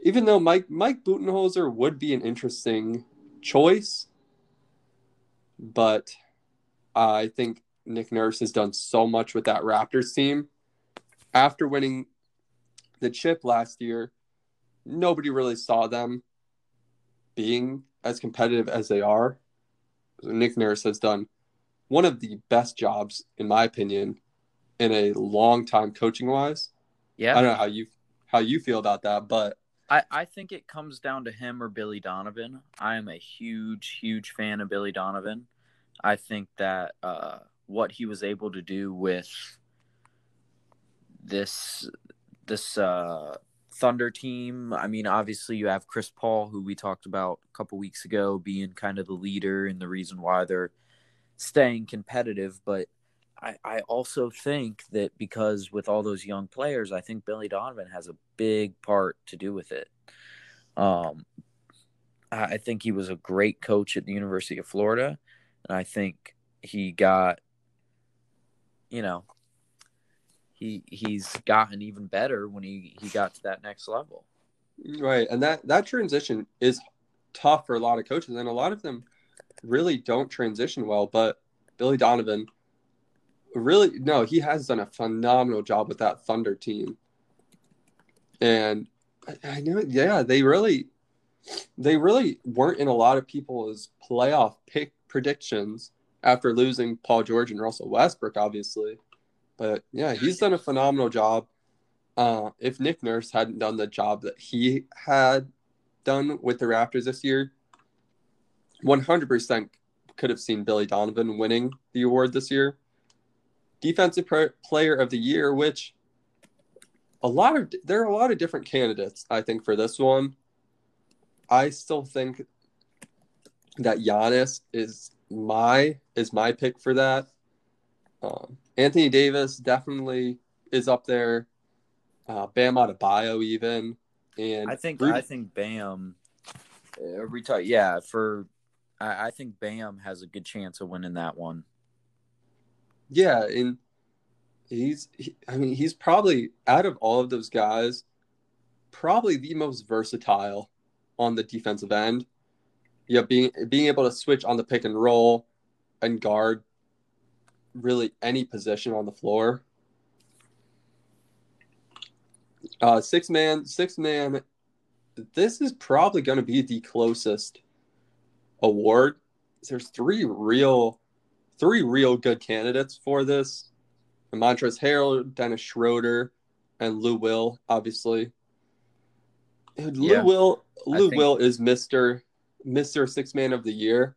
Even though Mike Mike Budenholzer would be an interesting choice, but I think Nick Nurse has done so much with that Raptors team. After winning the chip last year, nobody really saw them being as competitive as they are. Nick Nurse has done one of the best jobs, in my opinion, in a long time coaching wise. Yeah. I don't know how you how you feel about that, but I, I think it comes down to him or Billy Donovan. I am a huge, huge fan of Billy Donovan. I think that uh, what he was able to do with this this uh, Thunder team. I mean, obviously you have Chris Paul, who we talked about a couple weeks ago, being kind of the leader and the reason why they're staying competitive, but I, I also think that because with all those young players, I think Billy Donovan has a big part to do with it. Um, I think he was a great coach at the University of Florida, and I think he got, you know, he he's gotten even better when he he got to that next level. Right, and that that transition is tough for a lot of coaches, and a lot of them really don't transition well. But Billy Donovan, really, no, he has done a phenomenal job with that Thunder team, and I know, yeah, they really, they really weren't in a lot of people's playoff pick predictions after losing Paul George and Russell Westbrook, obviously. But yeah, he's done a phenomenal job. Uh, if Nick Nurse hadn't done the job that he had done with the Raptors this year, 100% could have seen Billy Donovan winning the award this year. Defensive Player of the Year, which a lot of there are a lot of different candidates. I think for this one, I still think that Giannis is my is my pick for that. Um, Anthony Davis definitely is up there. Uh, Bam Adebayo even, and I think Rudy- I think Bam. Every uh, time, yeah, for I, I think Bam has a good chance of winning that one. Yeah, and he's he, I mean he's probably out of all of those guys, probably the most versatile on the defensive end. Yeah, being being able to switch on the pick and roll and guard really any position on the floor. Uh, six man, six man. This is probably going to be the closest award. There's three real, three real good candidates for this. Montrezl Harrell, Dennis Schroeder, and Lou Will, obviously. Lou yeah, Will, Lou think... Will is Mister Mister Six Man of the Year.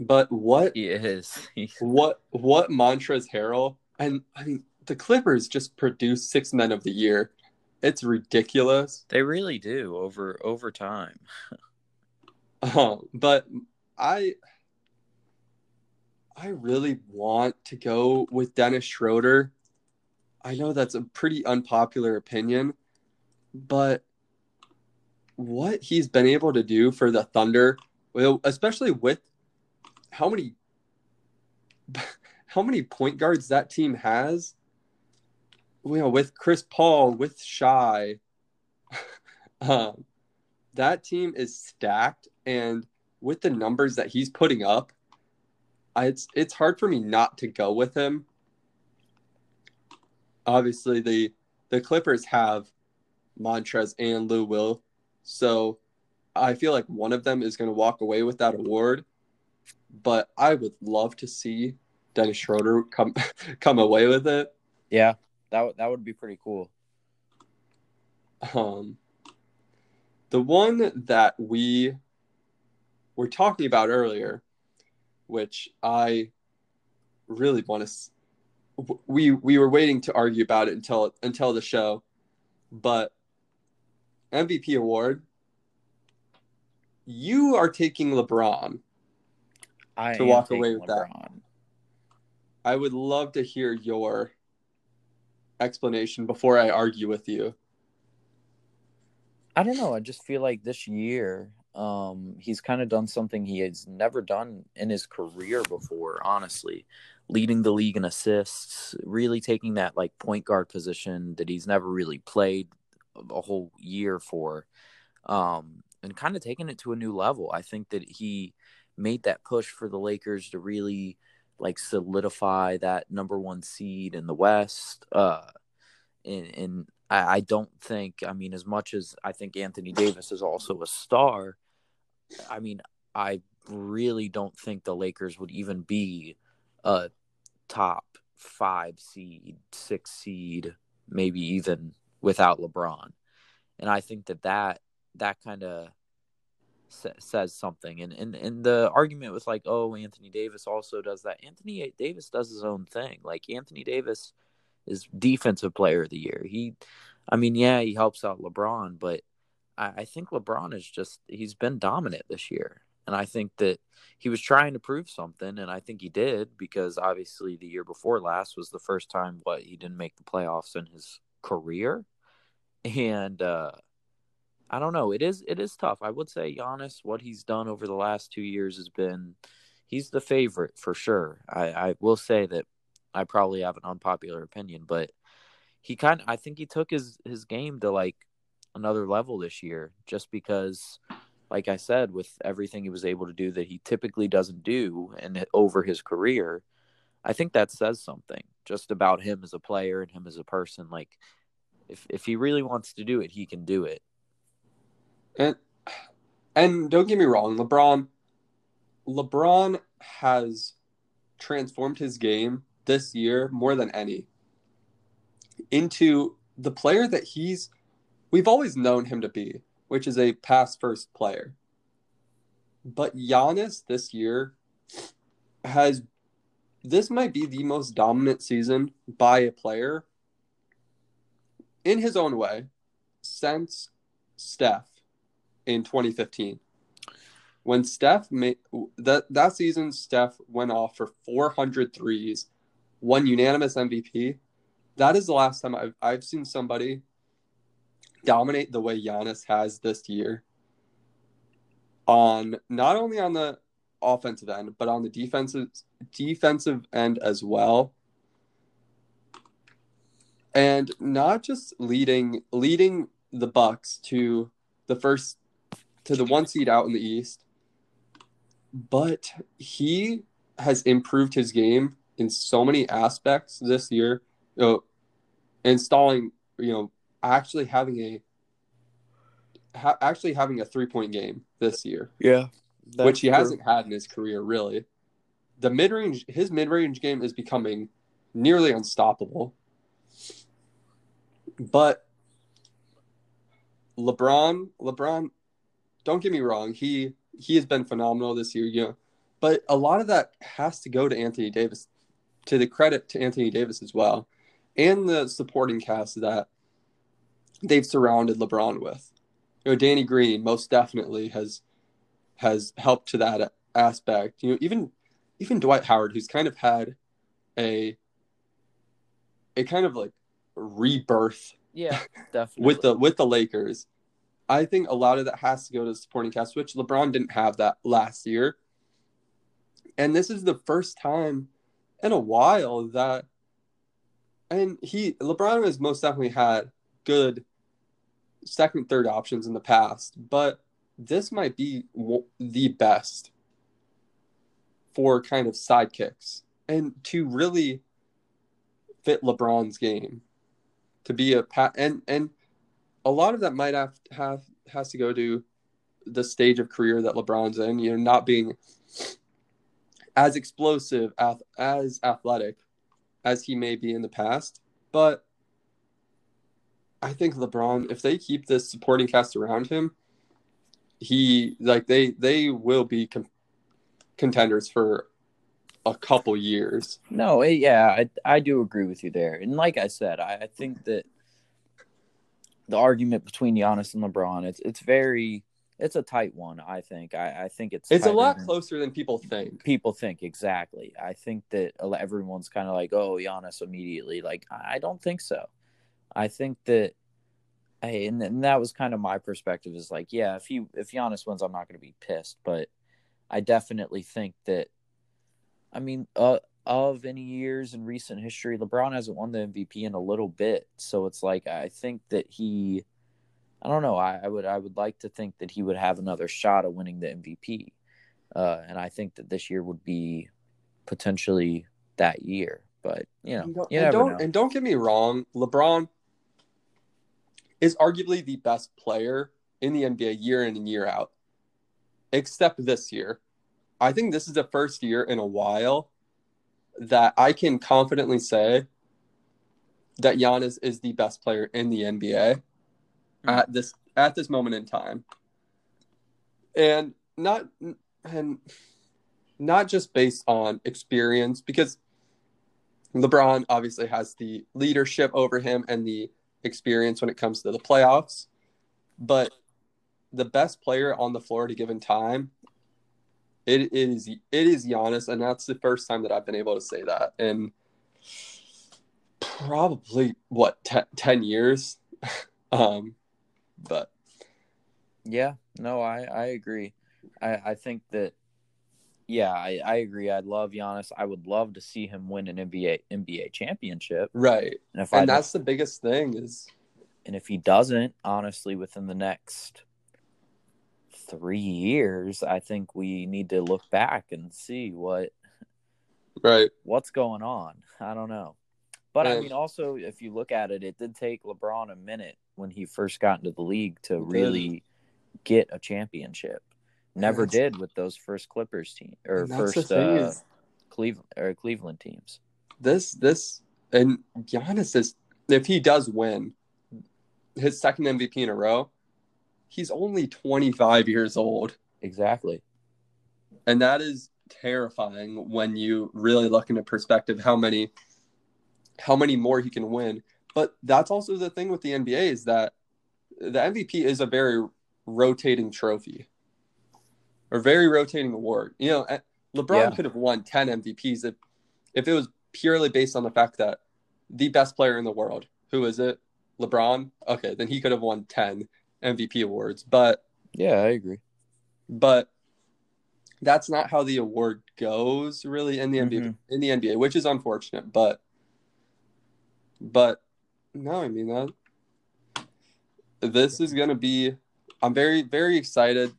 But what he is, what what Montrezl Harrell, and I mean the Clippers just produce six men of the year. It's ridiculous. They really do over over time. um, but I I really want to go with Dennis Schroeder. I know that's a pretty unpopular opinion, but what he's been able to do for the Thunder, well, especially with how many how many point guards that team has. You know, with Chris Paul, with Shai, um, that team is stacked, and with the numbers that he's putting up, it's it's hard for me not to go with him. Obviously, the the Clippers have Montrez and Lou Will, so I feel like one of them is going to walk away with that award but I would love to see Dennis Schroeder come come away with it. Yeah, that that would be pretty cool. Um, the one that we were talking about earlier, which I really want to, we we were waiting to argue about it until until the show, but MVP award. You are taking LeBron. I to walk away with LeBron. that. I would love to hear your explanation before I argue with you. I don't know. I just feel like this year, um, he's kind of done something he has never done in his career before, honestly. Leading the league in assists, really taking that like point guard position that he's never really played a whole year for. Um, and kind of taking it to a new level. I think that he made that push for the Lakers to really like solidify that number one seed in the West. Uh, and, and I, I don't think, I mean, as much as I think Anthony Davis is also a star, I mean, I really don't think the Lakers would even be a top five seed, six seed, maybe even without LeBron. And I think that that, that kind of says something and, and and the argument was like oh anthony davis also does that. Anthony davis does his own thing. Like anthony davis is defensive player of the year. He i mean yeah he helps out lebron but i, I think lebron is just he's been dominant this year. And I think that he was trying to prove something, and I think he did because obviously the year before last was the first time what he didn't make the playoffs in his career, and uh, I don't know. It is it is tough. I would say Giannis, what he's done over the last two years has been he's the favorite for sure. I, I will say that I probably have an unpopular opinion, but he kind I think he took his his game to like another level this year just because like I said with everything he was able to do that he typically doesn't do and over his career I think that says something just about him as a player and him as a person like if if he really wants to do it he can do it and and don't get me wrong LeBron LeBron has transformed his game this year more than any into the player that he's we've always known him to be, which is a pass first player. But Giannis this year has this might be the most dominant season by a player in his own way since Steph in 2015. When Steph made that that season Steph went off for 400 threes, won unanimous MVP that is the last time I've I've seen somebody dominate the way Giannis has this year. On not only on the offensive end, but on the defensive defensive end as well. And not just leading leading the Bucks to the first to the one seed out in the East, but he has improved his game in so many aspects this year. You know, installing, you know, actually having a ha- actually having a three point game this year. Yeah, which he true. hasn't had in his career really. The mid range, his mid range game is becoming nearly unstoppable. But LeBron, LeBron, don't get me wrong, he he has been phenomenal this year, you know, but a lot of that has to go to Anthony Davis, to the credit to Anthony Davis as well and the supporting cast that they've surrounded LeBron with. You know, Danny Green most definitely has has helped to that aspect. You know, even even Dwight Howard, who's kind of had a a kind of like rebirth. Yeah, definitely. with the with the Lakers. I think a lot of that has to go to the supporting cast, which LeBron didn't have that last year. And this is the first time in a while that and he LeBron has most definitely had good second, third options in the past, but this might be the best for kind of sidekicks and to really fit LeBron's game to be a pat and and a lot of that might have have has to go to the stage of career that LeBron's in, you know, not being as explosive as athletic as he may be in the past. But I think LeBron, if they keep this supporting cast around him, he like they they will be com- contenders for a couple years. No, yeah, I I do agree with you there. And like I said, I, I think that the argument between Giannis and LeBron, it's it's very it's a tight one. I think. I, I think it's it's a lot closer than people think. People think exactly. I think that everyone's kind of like, oh, Giannis immediately. Like, I don't think so. I think that. Hey, and, and that was kind of my perspective. Is like, yeah, if he if Giannis wins, I'm not going to be pissed, but I definitely think that. I mean, uh, of any years in recent history, LeBron hasn't won the MVP in a little bit, so it's like I think that he I don't know. I, I, would I would like to think that he would have another shot at winning the MVP, uh, and I think that this year would be potentially that year. But you know, and don't, you and don't, know. and don't get me wrong, LeBron is arguably the best player in the NBA year in and year out, except this year. I think this is the first year in a while that I can confidently say that Giannis is the best player in the NBA mm-hmm. at this at this moment in time. And not and not just based on experience because LeBron obviously has the leadership over him and the experience when it comes to the playoffs but the best player on the floor at a given time It is it is Giannis, and that's the first time that I've been able to say that in probably what te- ten years. um, but Yeah, no, I I agree. I I think that yeah, I, I agree. I love Giannis. I would love to see him win an NBA NBA championship. right, And if I and that's the biggest thing is and if he doesn't, honestly, within the next three years, I think we need to look back and see what right, what's going on. I don't know. But I mean, also, if you look at it, it did take LeBron a minute when he first got into the league to It did. really get a championship. Never that's- did with those first Clippers team or and that's the first uh, Cleveland or Cleveland teams. this this and Giannis is if he does win his second MVP in a row, he's only 25 years old. Exactly. And that is terrifying when you really look into perspective how many how many more he can win. But that's also the thing with the NBA is that the MVP is a very rotating trophy. Or very rotating award. You know, eh, LeBron Yeah. could have won 10 MVPs if if it was purely based on the fact that the best player in the world, who is it? LeBron? Okay, then he could have won 10 MVP awards. But Yeah, I agree. but that's not how the award goes really in the NBA Mhm. in the NBA, which is unfortunate. But but no, I mean that this is gonna be. I'm very very excited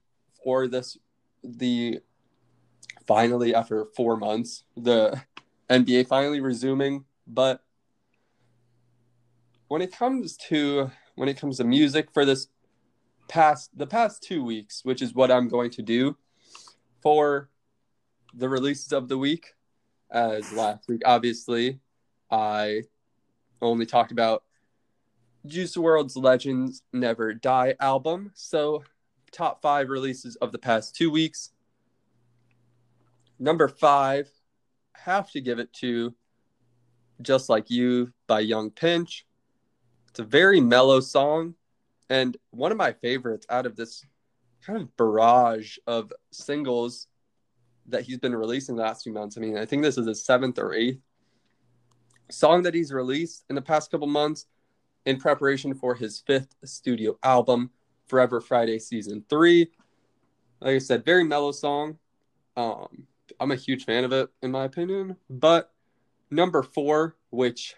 for this. The finally after four months, the NBA finally resuming. But when it comes to when it comes to music for this past the past two weeks, which is what I'm going to do for the releases of the week. As last week, obviously, I only talked about Juice WRLD's Legends Never Die album. So, top five releases of the past two weeks. Number five, have to give it to Just Like You by Yung Pinch. It's a very mellow song and one of my favorites out of this kind of barrage of singles that he's been releasing the last few months. I mean, I think this is his seventh or eighth song that he's released in the past couple months in preparation for his fifth studio album, Forever Friday Season 3. Like I said, very mellow song. Um, I'm a huge fan of it, in my opinion. But number four, which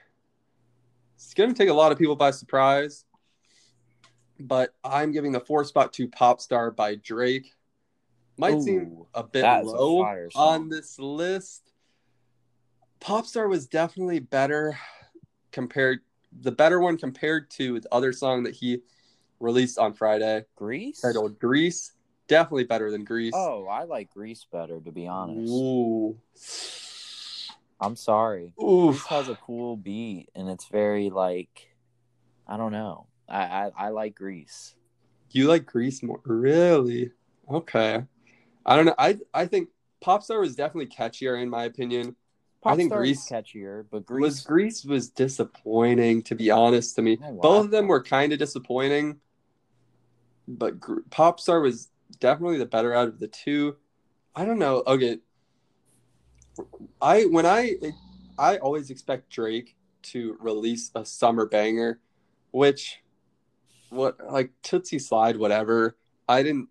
is going to take a lot of people by surprise, but I'm giving the four spot to Pop Star by Drake. Might seem a bit is a low on this list. Popstar was definitely better compared the better one compared to the other song that he released on Friday Greece? titled Greece. Definitely better than Greece. Oh, I like Greece better to be honest. Ooh. I'm sorry. Ooh. Greece has a cool beat and it's very like I don't know. I I, I like Greece. You like Greece more? Really? Okay. I don't know. I I think Popstar was definitely catchier in my opinion. I think Popstar Greece- catchier, but Was Greece was disappointing to be honest to me. Both of them were kind of disappointing, but Gr- Popstar was definitely the better out of the two. I don't know. Okay, I when I I always expect Drake to release a summer banger, which what like Tootsie Slide, whatever. I didn't.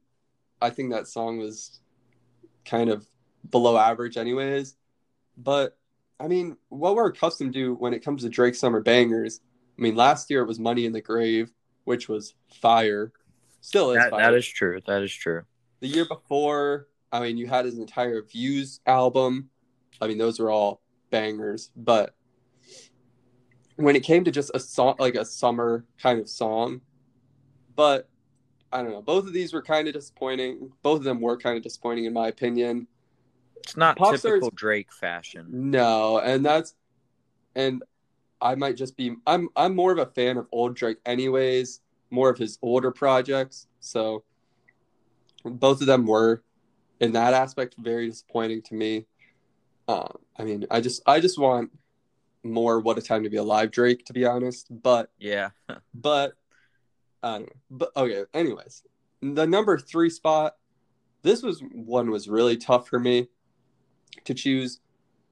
I think that song was kind of below average, anyways. But I mean, what we're accustomed to when it comes to Drake summer bangers. I mean, last year it was Money in the Grave, which was fire. Still is that, fire. that is true. That is true. the year before, I mean, you had his entire Views album. I mean, those were all bangers. But when it came to just a song, like a summer kind of song, but I don't know. Both of these were kind of disappointing. Both of them were kind of disappointing, in my opinion. It's not typical Drake fashion. No, and that's and I might just be I'm I'm more of a fan of old Drake anyways, more of his older projects. So both of them were in that aspect very disappointing to me. Um, I mean, I just I just want more what a time to be alive Drake to be honest, but Yeah. but I. But okay, anyways, the number three spot this was one was really tough for me to choose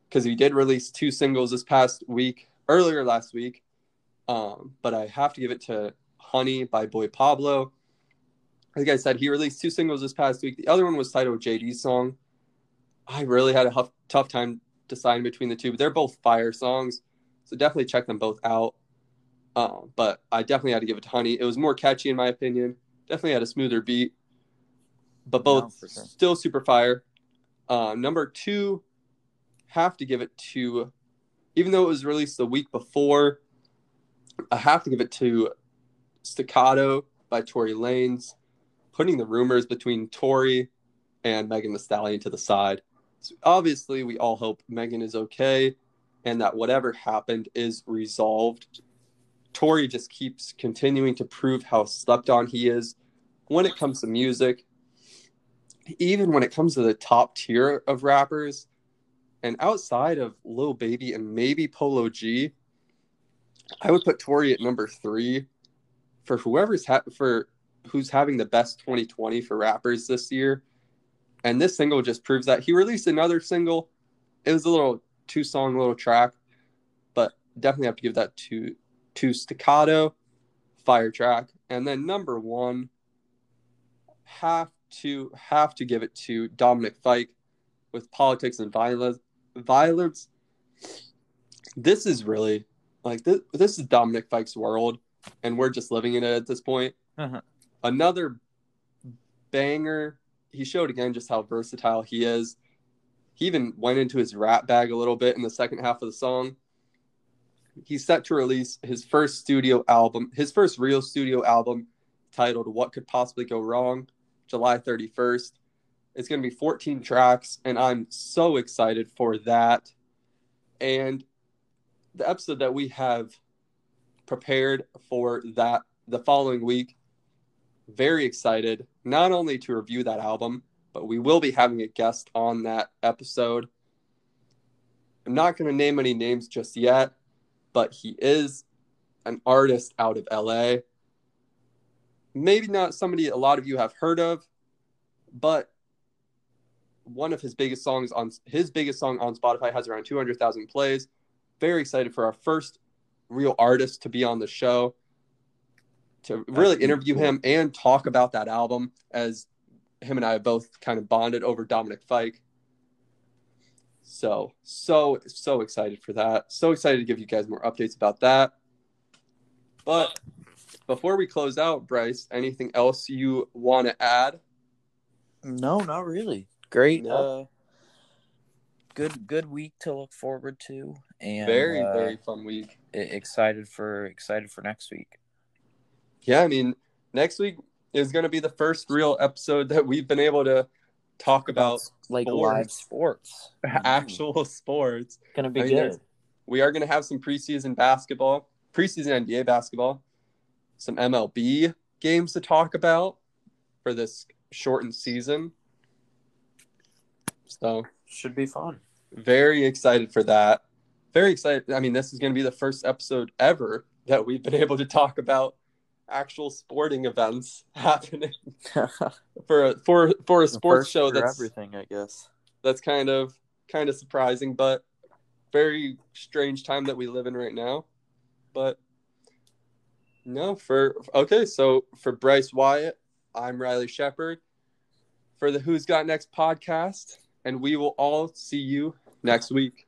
because he did release two singles this past week, earlier last week. Um, but I have to give it to Honey by Boy Pablo. Like I said, he released two singles this past week. The other one was titled JD's song. I really had a huff, tough time deciding between the two, but they're both fire songs. So definitely check them both out. Um, but I definitely had to give it to Honey. It was more catchy in my opinion. Definitely had a smoother beat, but both no, sure. still super fire. Uh, number two, have to give it to, even though it was released the week before, I have to give it to Staccato by Tory Lanez, putting the rumors between Tory and Megan Thee Stallion to the side. So obviously, we all hope Megan is okay and that whatever happened is resolved. Tory just keeps continuing to prove how slept on he is when it comes to music. Even when it comes to the top tier of rappers, and outside of Lil Baby and maybe Polo G, I would put Tory at number three for whoever's ha- for who's having the best 2020 for rappers this year. And this single just proves that he released another single. It was a little two song little track, but definitely have to give that to to Staccato, Fire track, and then number one, have to have to give it to Dominic Fike with politics and violence. Violence. This is really like this. This is Dominic Fike's world, and we're just living in it at this point. Uh-huh. Another banger. He showed again just how versatile he is. He even went into his rap bag a little bit in the second half of the song. He's set to release his first studio album, his first real studio album titled What Could Possibly Go Wrong, July 31st. It's going to be 14 tracks, and I'm so excited for that. And the episode that we have prepared for that the following week, very excited not only to review that album, but we will be having a guest on that episode. I'm not going to name any names just yet, but he is an artist out of LA. Maybe not somebody a lot of you have heard of, but one of his biggest songs on his biggest song on Spotify has around 200,000 plays. Very excited for our first real artist to be on the show to really interview cool. him and talk about that album as him and I have both kind of bonded over Dominic Fike. So, so, so excited for that. So excited to give you guys more updates about that. But before we close out, Bryce, anything else you want to add? No, not really. Great. No. Uh, good, good week to look forward to, and very, uh, very fun week. Excited for excited for next week. Yeah, I mean, next week is going to be the first real episode that we've been able to talk about, like sports, live sports, actual hmm. sports. Going to be I mean, good. We are going to have some preseason basketball, preseason NBA basketball, some MLB games to talk about for this shortened season. So should be fun. Very excited for that. Very excited. I mean, this is going to be the first episode ever that we've been able to talk about actual sporting events happening for a, for for a sports show that's everything i guess. that's kind of kind of surprising but very strange time that we live in right now. But no for okay so for bryce wyatt i'm riley shepard for the who's got next podcast and we will all see you next week